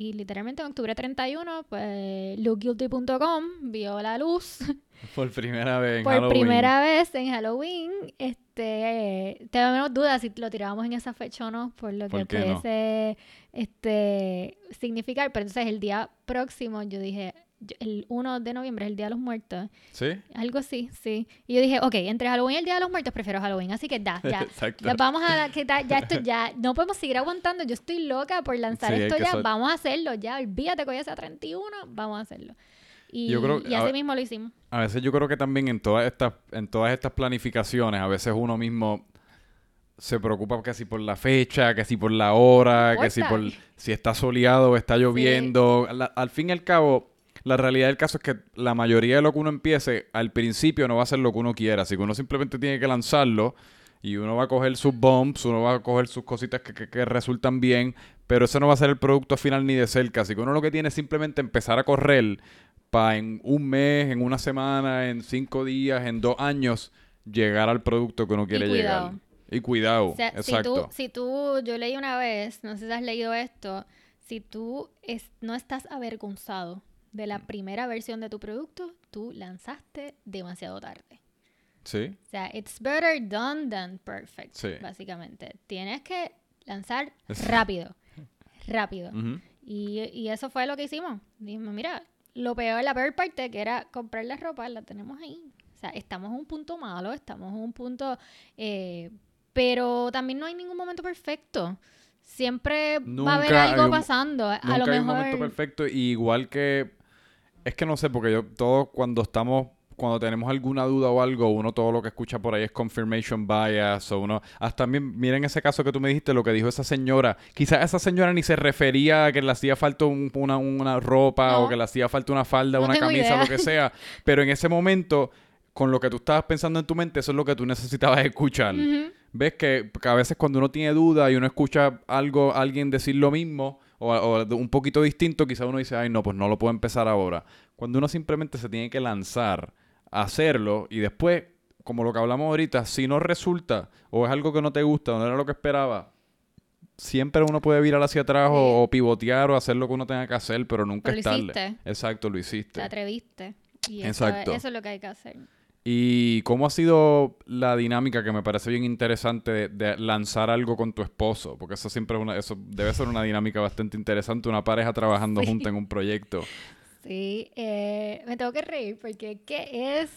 Y literalmente en octubre 31, pues lookguilty.com vio la luz Por primera vez en por Halloween. primera vez en Halloween. Este, tengo menos dudas si lo tirábamos en esa fecha o no, por lo que pudiese este, significar. Pero entonces el día próximo yo dije, el 1 de noviembre es el Día de los Muertos. ¿Sí? Algo así, sí. Y yo dije, ok, entre Halloween y el Día de los Muertos prefiero Halloween. Así que da, ya. Exacto. Ya vamos a que da- ya esto ya no podemos seguir aguantando. Yo estoy loca por lanzar Sí, esto ya. Vamos a hacerlo ya. Olvídate que hoy sea 31, vamos a hacerlo. Y, Yo creo- y así mismo lo hicimos. A veces yo creo que también en todas estas, en todas estas planificaciones, a veces uno mismo se preocupa que si por la fecha, que si por la hora, No que si por si está soleado o está lloviendo. La- al fin y al cabo, la realidad del caso es que la mayoría de lo que uno empiece al principio no va a ser lo que uno quiera, así que uno simplemente tiene que lanzarlo y uno va a coger sus bumps, uno va a coger sus cositas que, que- que resultan bien, pero ese no va a ser el producto final ni de cerca, así que uno lo que tiene es simplemente empezar a correr para en un mes, en una semana, en cinco días, en dos años, llegar al producto que uno quiere cuidado. llegar. Y cuidado, O sea, si exacto. tú, si tú, yo leí una vez, no sé si has leído esto, si tú es- no estás avergonzado de la primera versión de tu producto, tú lanzaste demasiado tarde. Sí, O sea, it's better done than perfect, Sí. básicamente. Tienes que lanzar rápido, rápido. Ujú. Y, y eso fue lo que hicimos. Dijimos, mira, lo peor, la peor parte, que era comprar la ropa, la tenemos ahí. O sea, estamos en un punto malo, estamos en un punto... eh, pero también no hay ningún momento perfecto. Siempre va a haber algo pasando. A Nunca lo hay un mejor... momento perfecto. Y igual que. Es que no sé, porque yo, todos cuando estamos. Cuando tenemos alguna duda o algo, uno todo lo que escucha por ahí es confirmation bias. O uno. Hasta también, miren ese caso que tú me dijiste, lo que dijo esa señora. Quizás esa señora ni se refería a que le hacía falta un- una, una ropa No. o que le hacía falta una falda, No una camisa, idea. lo que sea. Pero en ese momento, con lo que tú estabas pensando en tu mente, eso es lo que tú necesitabas escuchar. Ves que, que a veces cuando uno tiene duda y uno escucha algo, alguien decir lo mismo o, un poquito distinto, quizá uno dice, ay no, pues no lo puedo empezar ahora. Cuando uno simplemente se tiene que lanzar a hacerlo y después, como lo que hablamos ahorita, si no resulta o es algo que no te gusta o no era lo que esperaba, siempre uno puede virar hacia atrás o, o pivotear o hacer lo que uno tenga que hacer, pero nunca Pero lo es tarde. hiciste. Exacto, lo Te hiciste. atreviste. Y eso, Exacto. eso es lo que hay que hacer. ¿Y cómo ha sido la dinámica que me parece bien interesante de, de lanzar algo con tu esposo? Porque eso siempre es una, eso debe ser una dinámica bastante interesante, una pareja trabajando Sí. junta en un proyecto. Sí, eh, me tengo que reír porque ¿qué es?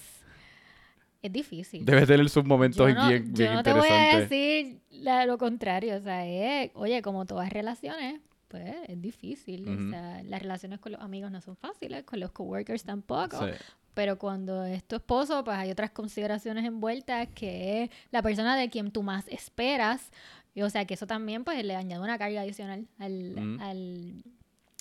Es difícil. Debe tener sus momentos yo no, bien, yo bien no te voy a interesantes. decir la- lo contrario, o sea, es, oye, como todas relaciones, pues es difícil, o sea, las relaciones con los amigos no son fáciles, con los coworkers tampoco, Sí. Pero cuando es tu esposo, pues hay otras consideraciones envueltas que es la persona de quien tú más esperas, y, o sea, que eso también pues le añade una carga adicional al, Mm. al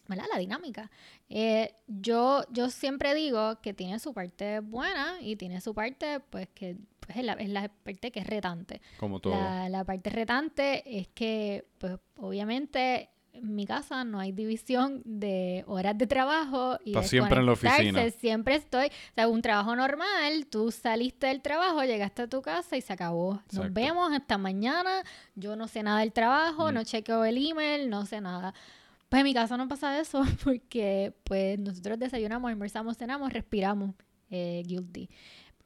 ¿verdad? La dinámica. Eh, yo, yo siempre digo que tiene su parte buena y tiene su parte, pues, que pues, es, la, es la parte que es retante. Como todo. La, la parte retante es que, pues, obviamente, en mi casa no hay división de horas de trabajo y Estás siempre en la oficina. Siempre estoy, o sea, un trabajo normal, tú saliste del trabajo, llegaste a tu casa y se acabó. Nos Exacto. vemos hasta mañana, yo no sé nada del trabajo, Mm. no chequeo el email, no sé nada. Pues en mi casa no pasa eso porque pues nosotros desayunamos, almorzamos, cenamos, respiramos eh, guilty.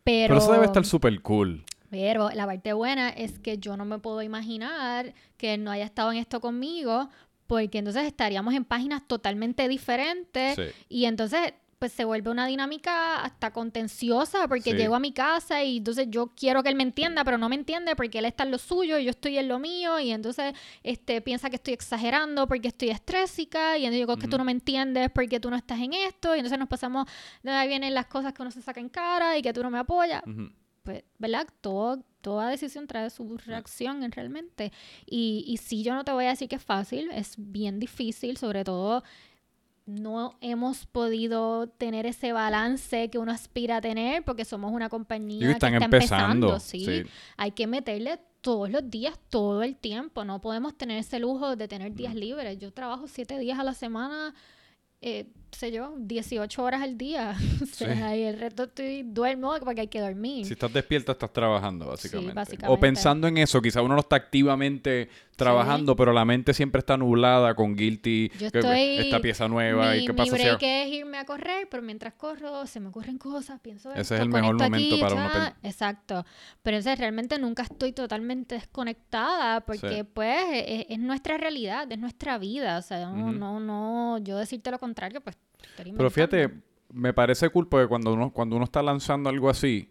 Pero, Pero eso debe estar súper cool. Pero la parte buena es que yo no me puedo imaginar que no haya estado en esto conmigo, porque entonces estaríamos en páginas totalmente diferentes Sí. y entonces pues se vuelve una dinámica hasta contenciosa porque Sí. llego a mi casa y entonces yo quiero que él me entienda, pero no me entiende porque él está en lo suyo y yo estoy en lo mío y entonces este piensa que estoy exagerando porque estoy estrésica y entonces yo digo que tú no me entiendes porque tú no estás en esto y entonces nos pasamos, de ahí vienen las cosas que uno se saca en cara y que tú no me apoyas pues, ¿verdad? Todo, toda decisión trae su reacción en realmente. Y, y sí, yo no te voy a decir que es fácil, es bien difícil, sobre todo no hemos podido tener ese balance que uno aspira a tener porque somos una compañía están que está empezando. empezando, ¿sí? sí. Hay que meterle todos los días, todo el tiempo. No podemos tener ese lujo de tener días libres. Yo trabajo siete días a la semana, eh, sé yo, 18 horas al día. o sea, Sí. y el resto estoy duermo porque hay que dormir. Si estás despierta, estás trabajando, básicamente. O básicamente. pensando en eso, quizá uno no está activamente trabajando, pero la mente siempre está nublada con guilty, Yo que- estoy... esta pieza nueva, mi, y qué mi pasa si... break es irme a correr, pero mientras corro se me ocurren cosas, pienso Ese esto, es el mejor momento aquí, para uno Exacto. Pero entonces realmente nunca estoy totalmente desconectada porque pues es, es nuestra realidad, es nuestra vida. O sea, no, no, no, yo decirte lo contrario, pues Pero fíjate, me parece cool porque cuando uno, cuando uno está lanzando algo así,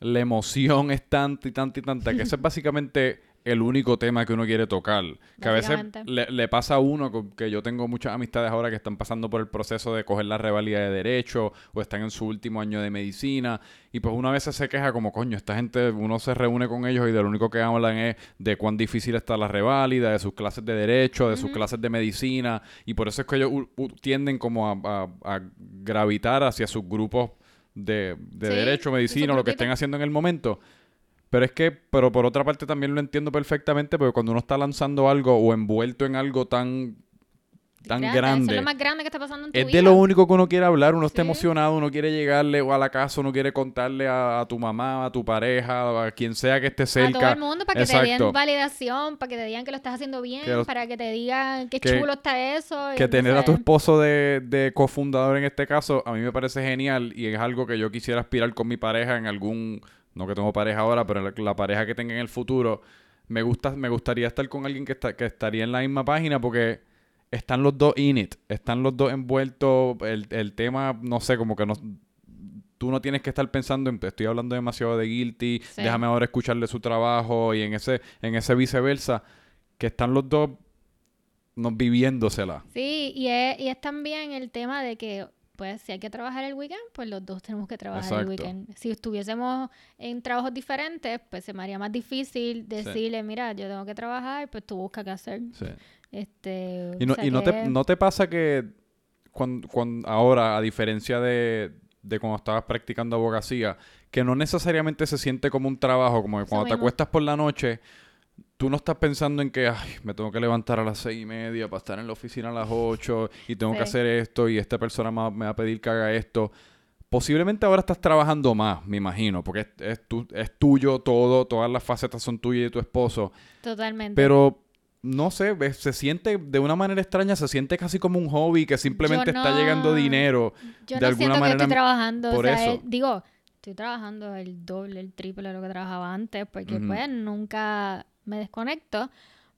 la emoción es tanta y tanta y tanta que ese es básicamente el único tema que uno quiere tocar. Que a veces le, le pasa a uno, que yo tengo muchas amistades ahora que están pasando por el proceso de coger la revalida de derecho o están en su último año de medicina y pues una vez se queja como, coño, esta gente, uno se reúne con ellos y de lo único que hablan es de cuán difícil está la reválida, de sus clases de derecho, de sus clases de medicina y por eso es que ellos tienden como a, a- a gravitar hacia sus grupos de, de Sí, derecho, de medicina, o lo que estén haciendo en el momento. Pero es que, pero por otra parte también lo entiendo perfectamente, porque cuando uno está lanzando algo o envuelto en algo tan, tan Grande, Eso grande, es lo más grande que está pasando en tu es vida. de lo único que uno quiere hablar, uno está emocionado, uno quiere llegarle o a la casa, uno quiere contarle a, a tu mamá, a tu pareja, a quien sea que esté a cerca. todo el mundo para que te den validación, para que te digan que lo estás haciendo bien, Que para que te digan qué que- chulo está eso. que tener a tu esposo de, de cofundador en este caso, a mí me parece genial y es algo que yo quisiera aspirar con mi pareja en algún, no que tengo pareja ahora, pero la, la pareja que tenga en el futuro, me gusta, me gustaría estar con alguien que, está, que estaría en la misma página porque están los dos in it, están los dos envueltos, el, el tema, no sé, como que no... Tú no tienes que estar pensando en, estoy hablando demasiado de guilty, Sí. déjame ahora escucharle su trabajo y en ese, en ese viceversa, que están los dos no, viviéndosela. Sí, y es, y es también el tema de que, pues, si hay que trabajar el weekend, pues los dos tenemos que trabajar el weekend. Si estuviésemos en trabajos diferentes, pues se me haría más difícil decirle, mira, yo tengo que trabajar, pues tú busca qué hacer. Sí. Este, Y, no, o sea y no, te, no te pasa que cuando, ahora, a diferencia de, de cuando estabas practicando abogacía, que no necesariamente se siente como un trabajo, como que Eso cuando te mismo. acuestas por la noche, tú no estás pensando en que, ay, me tengo que levantar a las seis y media para estar en la oficina a las ocho y tengo que hacer esto y esta persona me va a pedir que haga esto. Posiblemente ahora estás trabajando más, me imagino, porque es, es, tu- es tuyo todo, todas las facetas son tuyas y de tu esposo. Totalmente. Pero no sé, se siente de una manera extraña, se siente casi como un hobby que simplemente está llegando dinero. yo de no alguna siento que manera estoy trabajando. por o sea, eso. es- digo, estoy trabajando el doble, el triple de lo que trabajaba antes, porque pues nunca me desconecto,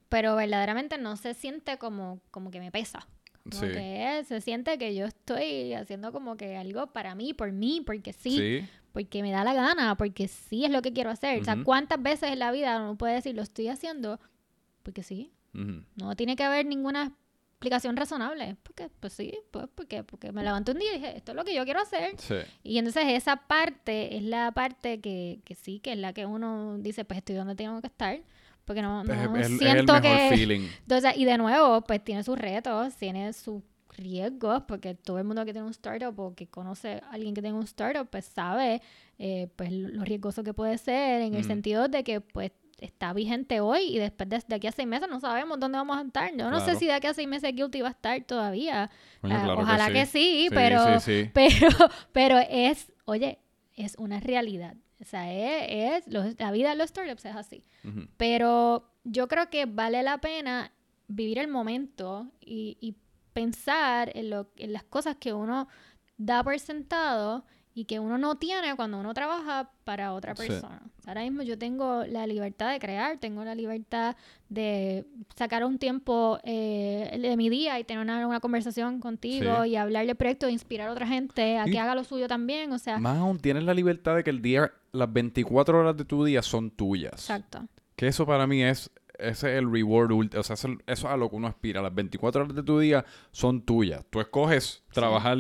pero verdaderamente no se siente como, como que me pesa. Como Sí. que es- se siente que yo estoy haciendo como que algo para mí, por mí, porque sí, Sí, porque me da la gana, porque sí es lo que quiero hacer. O sea. ¿cuántas veces en la vida uno puede decir lo estoy haciendo? Porque sí, ujú, no tiene que haber ninguna explicación razonable. Porque, pues sí, pues porque, porque me levanté un día y dije, esto es lo que yo quiero hacer. sí. Y entonces esa parte es la parte que, que sí, que es la que uno dice, pues estoy donde tengo que estar. Porque no, no Es, es- es el siento mejor que... feeling. Entonces, y de nuevo, pues tiene sus retos, tiene sus riesgos, porque todo el mundo que tiene un startup o que conoce a alguien que tiene un startup, pues sabe eh, pues lo riesgoso que puede ser en el Mm. sentido de que pues está vigente hoy y después de, de aquí a seis meses no sabemos dónde vamos a estar. Yo no sé si de aquí a seis meses Guilty va a estar todavía. Ah, claro ojalá que sí, pero, Sí, sí. pero, pero es, oye, es una realidad. O sea, es, es los- la vida de los startups es así. Pero yo creo que vale la pena vivir el momento y, y pensar en, lo, en las cosas que uno da por sentado y que uno no tiene cuando uno trabaja para otra persona. Ahora mismo yo tengo la libertad de crear, tengo la libertad de sacar un tiempo eh, de mi día y tener una, conversación contigo y hablar de proyectos, inspirar a otra gente a que haga lo suyo también, o sea... Más aún, tienes la libertad de que el día, las 24 horas de tu día son tuyas. Exacto. Que eso para mí es ese es el reward, o sea, eso es a lo que uno aspira. Las 24 horas de tu día son tuyas. Tú escoges trabajar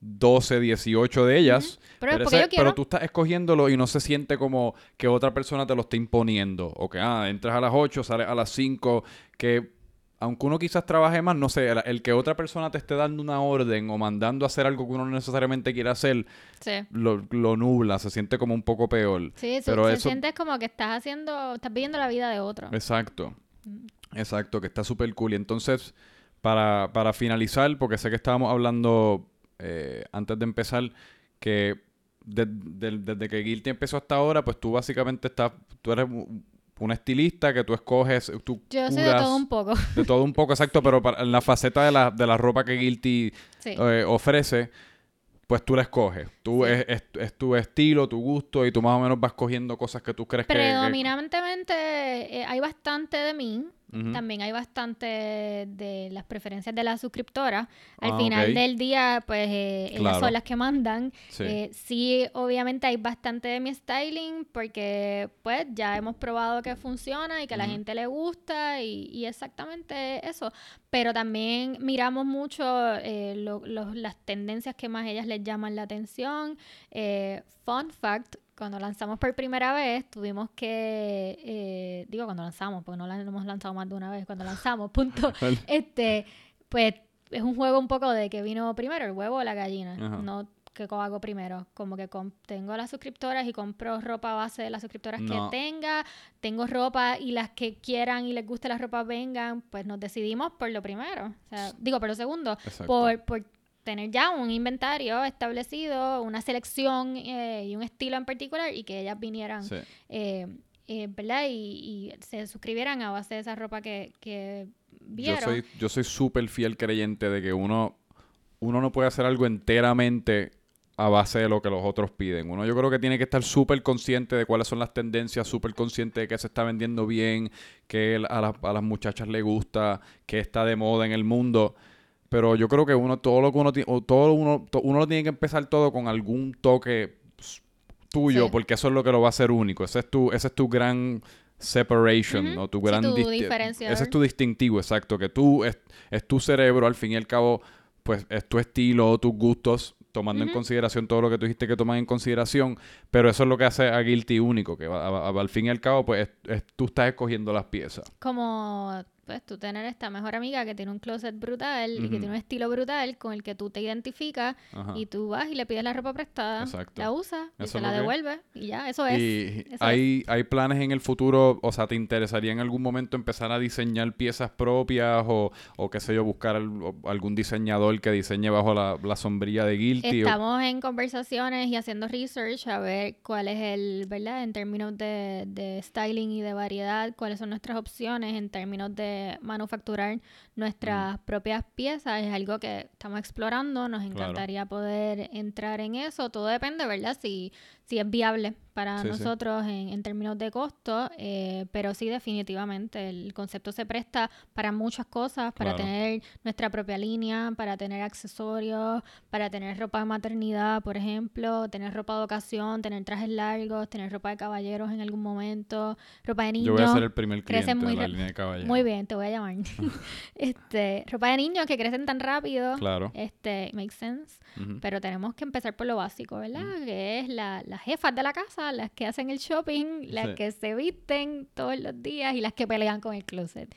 12, 18 de ellas, pero, tú estás escogiéndolo y no se siente como que otra persona te lo está imponiendo. O que, ah, entras a las 8, sales a las 5, que aunque uno quizás trabaje más, no sé, el, que otra persona te esté dando una orden o mandando a hacer algo que uno no necesariamente quiere hacer, lo, nubla, se siente como un poco peor. Sí, pero se, siente como que estás haciendo, estás viviendo la vida de otro. Exacto, exacto, que está súper cool. Y entonces, para, para finalizar, porque sé que estábamos hablando eh, antes de empezar, que desde que Guilty empezó hasta ahora, pues tú básicamente estás, tú eres un estilista que tú escoges. Tú Yo sé de todo un poco. De todo un poco, exacto, pero en la faceta de la, de la ropa que Guilty eh, ofrece, pues tú la escoges. Tú es, es, tu estilo, tu gusto y tú más o menos vas cogiendo cosas que tú crees que... Predominantemente eh, hay bastante de mí. También hay bastante de las preferencias de las suscriptoras. Al ah, final del día, pues eh, ellas son las que mandan. Eh, sí. obviamente hay bastante de mi styling porque pues ya hemos probado que funciona y que a la gente le gusta y, exactamente eso. Pero también miramos mucho eh, las tendencias que más ellas les llaman la atención. fun fact, cuando lanzamos por primera vez, tuvimos que, eh, digo cuando lanzamos, porque no la hemos lanzado más de una vez, cuando lanzamos, punto, este, pues es un juego un poco de que vino primero, el huevo o la gallina, no que hago primero, como que tengo las suscriptoras y compro ropa base de las suscriptoras que tenga, tengo ropa y las que quieran y les guste la ropa vengan, pues nos decidimos por lo primero, o sea, digo por lo segundo, por, por tener ya un inventario establecido, una selección eh, y un estilo en particular y que ellas vinieran, eh, eh, ¿verdad? Y, se suscribieran a base de esa ropa que, que vieron. Yo soy yo soy súper fiel creyente de que uno, uno no puede hacer algo enteramente a base de lo que los otros piden. Uno yo creo que tiene que estar súper consciente de cuáles son las tendencias, súper consciente de que se está vendiendo bien, que a, a las muchachas les gusta, que está de moda en el mundo. Pero yo creo que uno, todo lo que uno tiene, todo uno, uno lo tiene que empezar todo con algún toque tuyo, porque eso es lo que lo va a hacer único. Ese es tu, ese es tu gran separation, ¿no? Tu gran. Ese es tu distintivo, exacto. Que tú es, es, tu cerebro, al fin y al cabo, pues es tu estilo, tus gustos, tomando en consideración todo lo que tú dijiste que tomas en consideración. Pero eso es lo que hace a Guilty único, que al fin y al cabo, pues tú estás escogiendo las piezas. Como pues tú tener esta mejor amiga que tiene un closet brutal y que tiene un estilo brutal con el que tú te identificas y tú vas y le pides la ropa prestada, la usas y se la devuelves y ya, eso es. Y hay, hay planes en el futuro, o sea, ¿te interesaría en algún momento empezar a diseñar piezas propias o, o qué sé yo, buscar algún diseñador que diseñe bajo la, la sombrilla de Guilty? Estamos en conversaciones y haciendo research a ver cuál es el, ¿verdad? En términos de, de styling y de variedad, cuáles son nuestras opciones en términos de manufacturar nuestras propias piezas es algo que estamos explorando. Nos encantaría poder entrar en eso. Todo depende, ¿verdad? Si, si es viable para nosotros En, términos de costo, eh, pero sí definitivamente el concepto se presta para muchas cosas, para tener nuestra propia línea, para tener accesorios, para tener ropa de maternidad, por ejemplo, tener ropa de ocasión, tener trajes largos, tener ropa de caballeros en algún momento, ropa de niños. Yo voy a ser el primer cliente muy de la línea de caballeros. Muy bien, te voy a llamar. este, ropa de niños que crecen tan rápido. Claro. Este, makes sense. Pero tenemos que empezar por lo básico, ¿verdad? Que es la, las jefas de la casa las que hacen el shopping, las que se visten todos los días y las que pelean con el closet.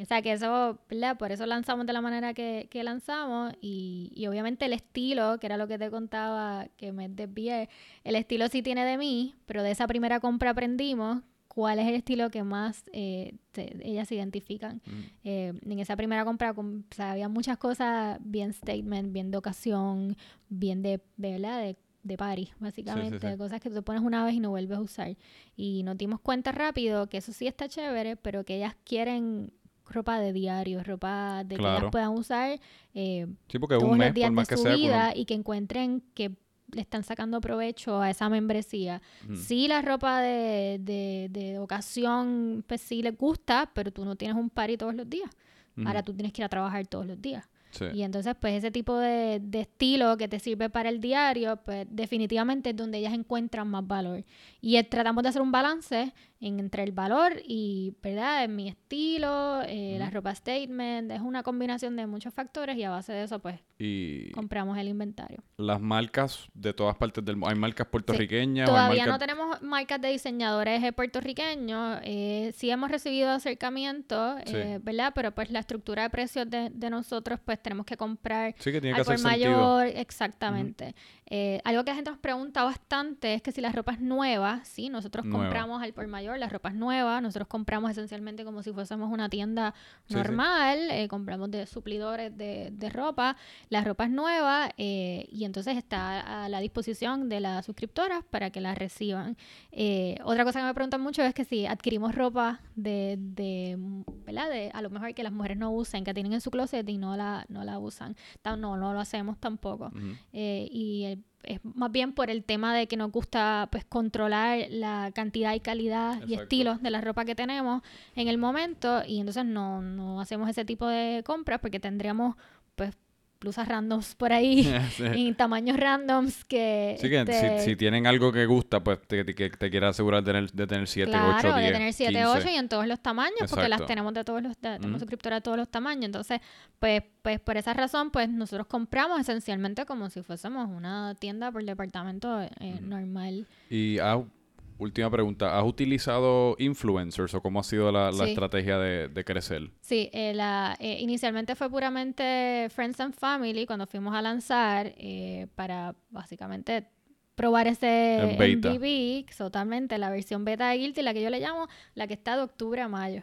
O sea que eso, ¿verdad? Por eso lanzamos de la manera que, lanzamos y, y, obviamente el estilo, que era lo que te contaba, que me desvié, el estilo sí tiene de mí, pero de esa primera compra aprendimos cuál es el estilo que más eh, ellas se identifican. Mm. Eh, en esa primera compra o sea, había muchas cosas bien statement, bien de ocasión, bien de, ¿verdad? De de party, básicamente, cosas que tú pones una vez y no vuelves a usar. Y nos dimos cuenta rápido que eso sí está chévere, pero que ellas quieren ropa de diario, ropa de que ellas puedan usar eh, todos los días de su vida y que encuentren que le están sacando provecho a esa membresía. Sí, la ropa de, de, de ocasión, pues sí les gusta, pero tú no tienes un party todos los días. Ahora tú tienes que ir a trabajar todos los días. Y entonces, pues ese tipo de, de, estilo que te sirve para el diario, pues definitivamente es donde ellas encuentran más valor. Y tratamos de hacer un balance entre el valor y, ¿verdad? En mi estilo, eh, la ropa statement, es una combinación de muchos factores y a base de eso, pues, compramos el inventario. Las marcas de todas partes del mundo, ¿hay marcas puertorriqueñas? Todavía no tenemos marcas de diseñadores puertorriqueños, eh, sí hemos recibido acercamientos, eh, ¿verdad? Pero pues la estructura de precios de, de nosotros, pues tenemos que comprar sí, que tiene que por mayor, exactamente. Eh, algo que la gente nos pregunta bastante es que si la ropa es nueva, sí, nosotros compramos al por mayor, la ropa es nueva, nosotros compramos esencialmente como si fuésemos una tienda normal, eh, compramos de suplidores de, de, ropa, la ropa es nueva eh, y entonces está a la disposición de las suscriptoras para que la reciban. otra cosa que me preguntan mucho es que si adquirimos ropa de, de, ¿verdad? De, a lo mejor que las mujeres no usen, que tienen en su closet y no la, no la usan, no, no lo hacemos tampoco. y el es más bien por el tema de que nos gusta pues controlar la cantidad y calidad y estilos de la ropa que tenemos en el momento y entonces no, no hacemos ese tipo de compras porque tendríamos pues blusas randoms por ahí en tamaños randoms que... Sí, que este si, tienen algo que gusta, pues te, que te quiera asegurar de tener, de tener 7, 8, 10, de tener 7, 8 y en todos los tamaños, porque las tenemos de todos los... tenemos suscriptoras de todos los tamaños. Entonces, pues, pues por esa razón, pues nosotros compramos esencialmente como si fuésemos una tienda por departamento eh, normal. Y ah, Última pregunta, ¿has utilizado influencers o cómo ha sido la, estrategia de, crecer? Sí, eh, la, eh, inicialmente fue puramente Friends and Family cuando fuimos a lanzar eh, para básicamente probar ese MVB, totalmente la versión beta de Guilty, la que yo le llamo la que está de octubre a mayo.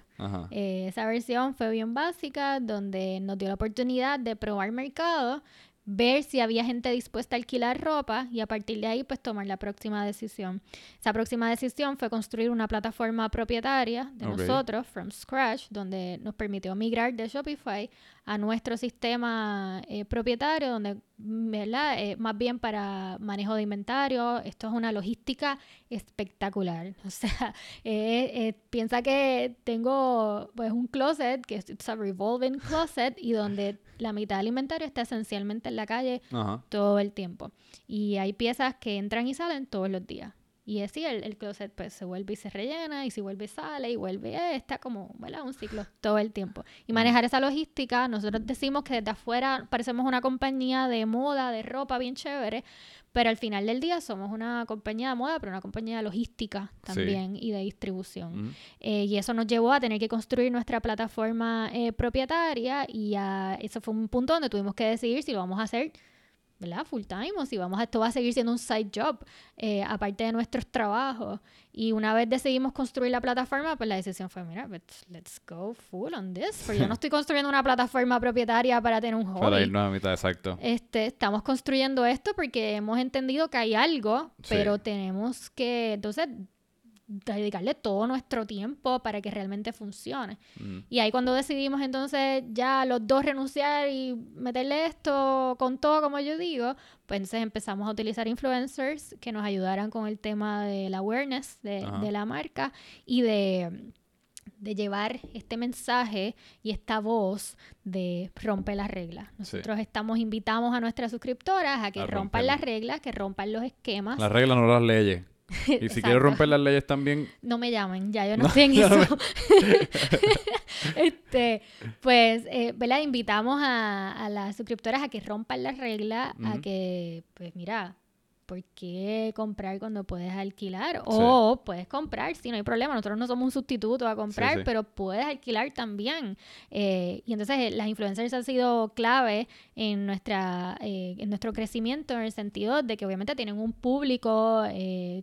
esa versión fue bien básica, donde nos dio la oportunidad de probar mercado ver si había gente dispuesta a alquilar ropa y a partir de ahí pues tomar la próxima decisión. Esa próxima decisión fue construir una plataforma propietaria de nosotros, from scratch, donde nos permitió migrar de Shopify a nuestro sistema eh, propietario, donde, ¿verdad? Eh, más bien para manejo de inventario, esto es una logística espectacular. O sea, eh, piensa que tengo pues un closet, que es un revolving closet, y donde la mitad del inventario está esencialmente en la calle todo el tiempo. Y hay piezas que entran y salen todos los días. Y así el, el, closet pues se vuelve y se rellena y si vuelve y sale y vuelve, eh, está como, ¿verdad? Un ciclo todo el tiempo. Y manejar esa logística, nosotros decimos que desde afuera parecemos una compañía de moda, de ropa bien chévere, pero al final del día somos una compañía de moda, pero una compañía de logística también y de distribución. Eh, y eso nos llevó a tener que construir nuestra plataforma eh, propietaria y a, eso fue un punto donde tuvimos que decidir si lo vamos a hacer ¿verdad? Full time o si vamos a, esto va a seguir siendo un side job eh, aparte de nuestros trabajos. Y una vez decidimos construir la plataforma, pues la decisión fue, mira, let's, go full on this. Porque yo no estoy construyendo una plataforma propietaria para tener un hobby. Para irnos a mitad, exacto. Este, estamos construyendo esto porque hemos entendido que hay algo, pero tenemos que, entonces, dedicarle todo nuestro tiempo para que realmente funcione. Mm. Y ahí cuando decidimos entonces ya los dos renunciar y meterle esto con todo, como yo digo, pues entonces empezamos a utilizar influencers que nos ayudaran con el tema del awareness de, de la marca y de de llevar este mensaje y esta voz de romper las reglas. Nosotros estamos, invitamos a nuestras suscriptoras a que rompan las reglas, que rompan los esquemas. Las reglas, no las leyes. Y si quiero romper las leyes también. No me llamen, ya yo no, estoy en eso. este, pues, eh, ¿verdad? Invitamos a, a, las suscriptoras a que rompan las reglas, a que, pues, mira, ¿por qué comprar cuando puedes alquilar? O puedes comprar, si no hay problema. Nosotros no somos un sustituto a comprar, pero puedes alquilar también. Eh, y entonces eh, las influencers han sido clave en, nuestra, eh, en nuestro crecimiento en el sentido de que obviamente tienen un público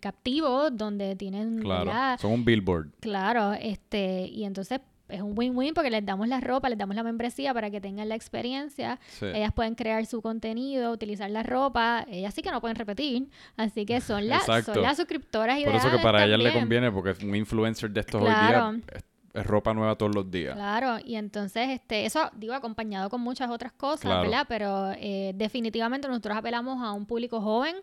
captivo donde tienen... Claro, son un billboard. Claro, este, y entonces es un win-win porque les damos la ropa, les damos la membresía para que tengan la experiencia. Ellas pueden crear su contenido, utilizar la ropa. Ellas sí que no pueden repetir. Así que son, las son las suscriptoras Por eso que para ellas le conviene porque un influencer de estos hoy día es ropa nueva todos los días. Claro, y entonces este, eso, digo, acompañado con muchas otras cosas, Claro. ¿verdad? Pero eh, definitivamente nosotros apelamos a un público joven,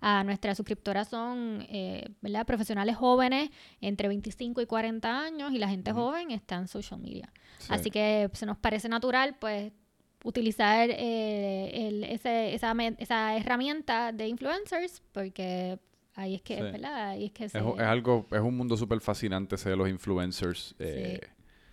a nuestras suscriptoras son, eh, ¿verdad? Profesionales jóvenes entre 25 y 40 años y la gente joven está en social media. Sí. Así que se nos parece natural, pues, utilizar eh, el- ese- esa, esa herramienta de influencers porque ahí es que, Sí. ¿verdad? Ahí es que se... Es, es algo, es un mundo súper fascinante ese de los influencers. eh,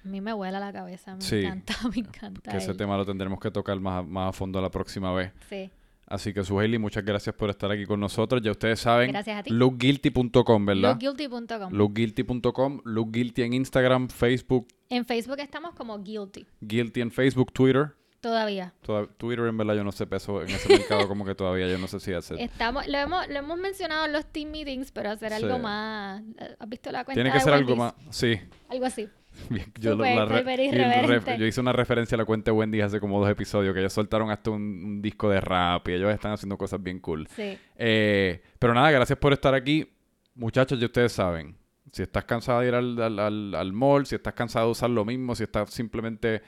A mí me vuela la cabeza, me Sí. encanta, me encanta. que ese tema lo tendremos que tocar más, a- más a fondo la próxima vez. Sí. Así que, Suheili, muchas gracias por estar aquí con nosotros. Ya ustedes saben, lookguilty.com, ¿verdad? Lookguilty.com. Lookguilty.com, lookguilty en Instagram, Facebook, En Facebook estamos como Guilty, guilty en Facebook, Twitter. Todavía. Toda- Twitter, en verdad, yo no sé peso en ese mercado como que todavía yo no sé si hacer. Estamos, lo hemos, lo hemos mencionado en los team meetings, pero hacer algo Sí. más. ¿Has visto la cuenta Tiene que de ser algo más... Sí. Algo así. Yo, la re- yo hice una referencia a la cuenta de Wendy hace como dos episodios que ellos soltaron hasta un, un disco de rap y ellos están haciendo cosas bien cool. Sí. Eh, pero nada, gracias por estar aquí. Muchachos, ya ustedes saben, si estás cansado de ir al, al, al- al mall, si estás cansado de usar lo mismo, si estás simplemente...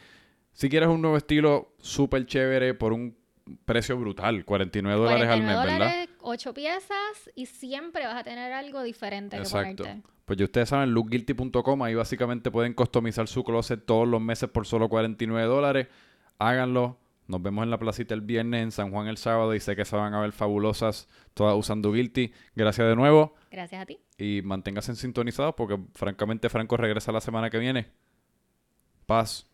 Si quieres un nuevo estilo súper chévere por un precio brutal, 49 dólares al mes, 49 ¿verdad? dólares, 8 piezas y siempre vas a tener algo diferente Exacto. que ponerte. Pues ya ustedes saben, lookguilty.com, ahí básicamente pueden customizar su closet todos los meses por solo 49 dólares. Háganlo. Nos vemos en la placita el viernes, en San Juan el sábado, y sé que se van a ver fabulosas todas usando Guilty. Gracias de nuevo Gracias a ti. y manténganse sintonizados porque francamente Franco regresa la semana que viene. Paz.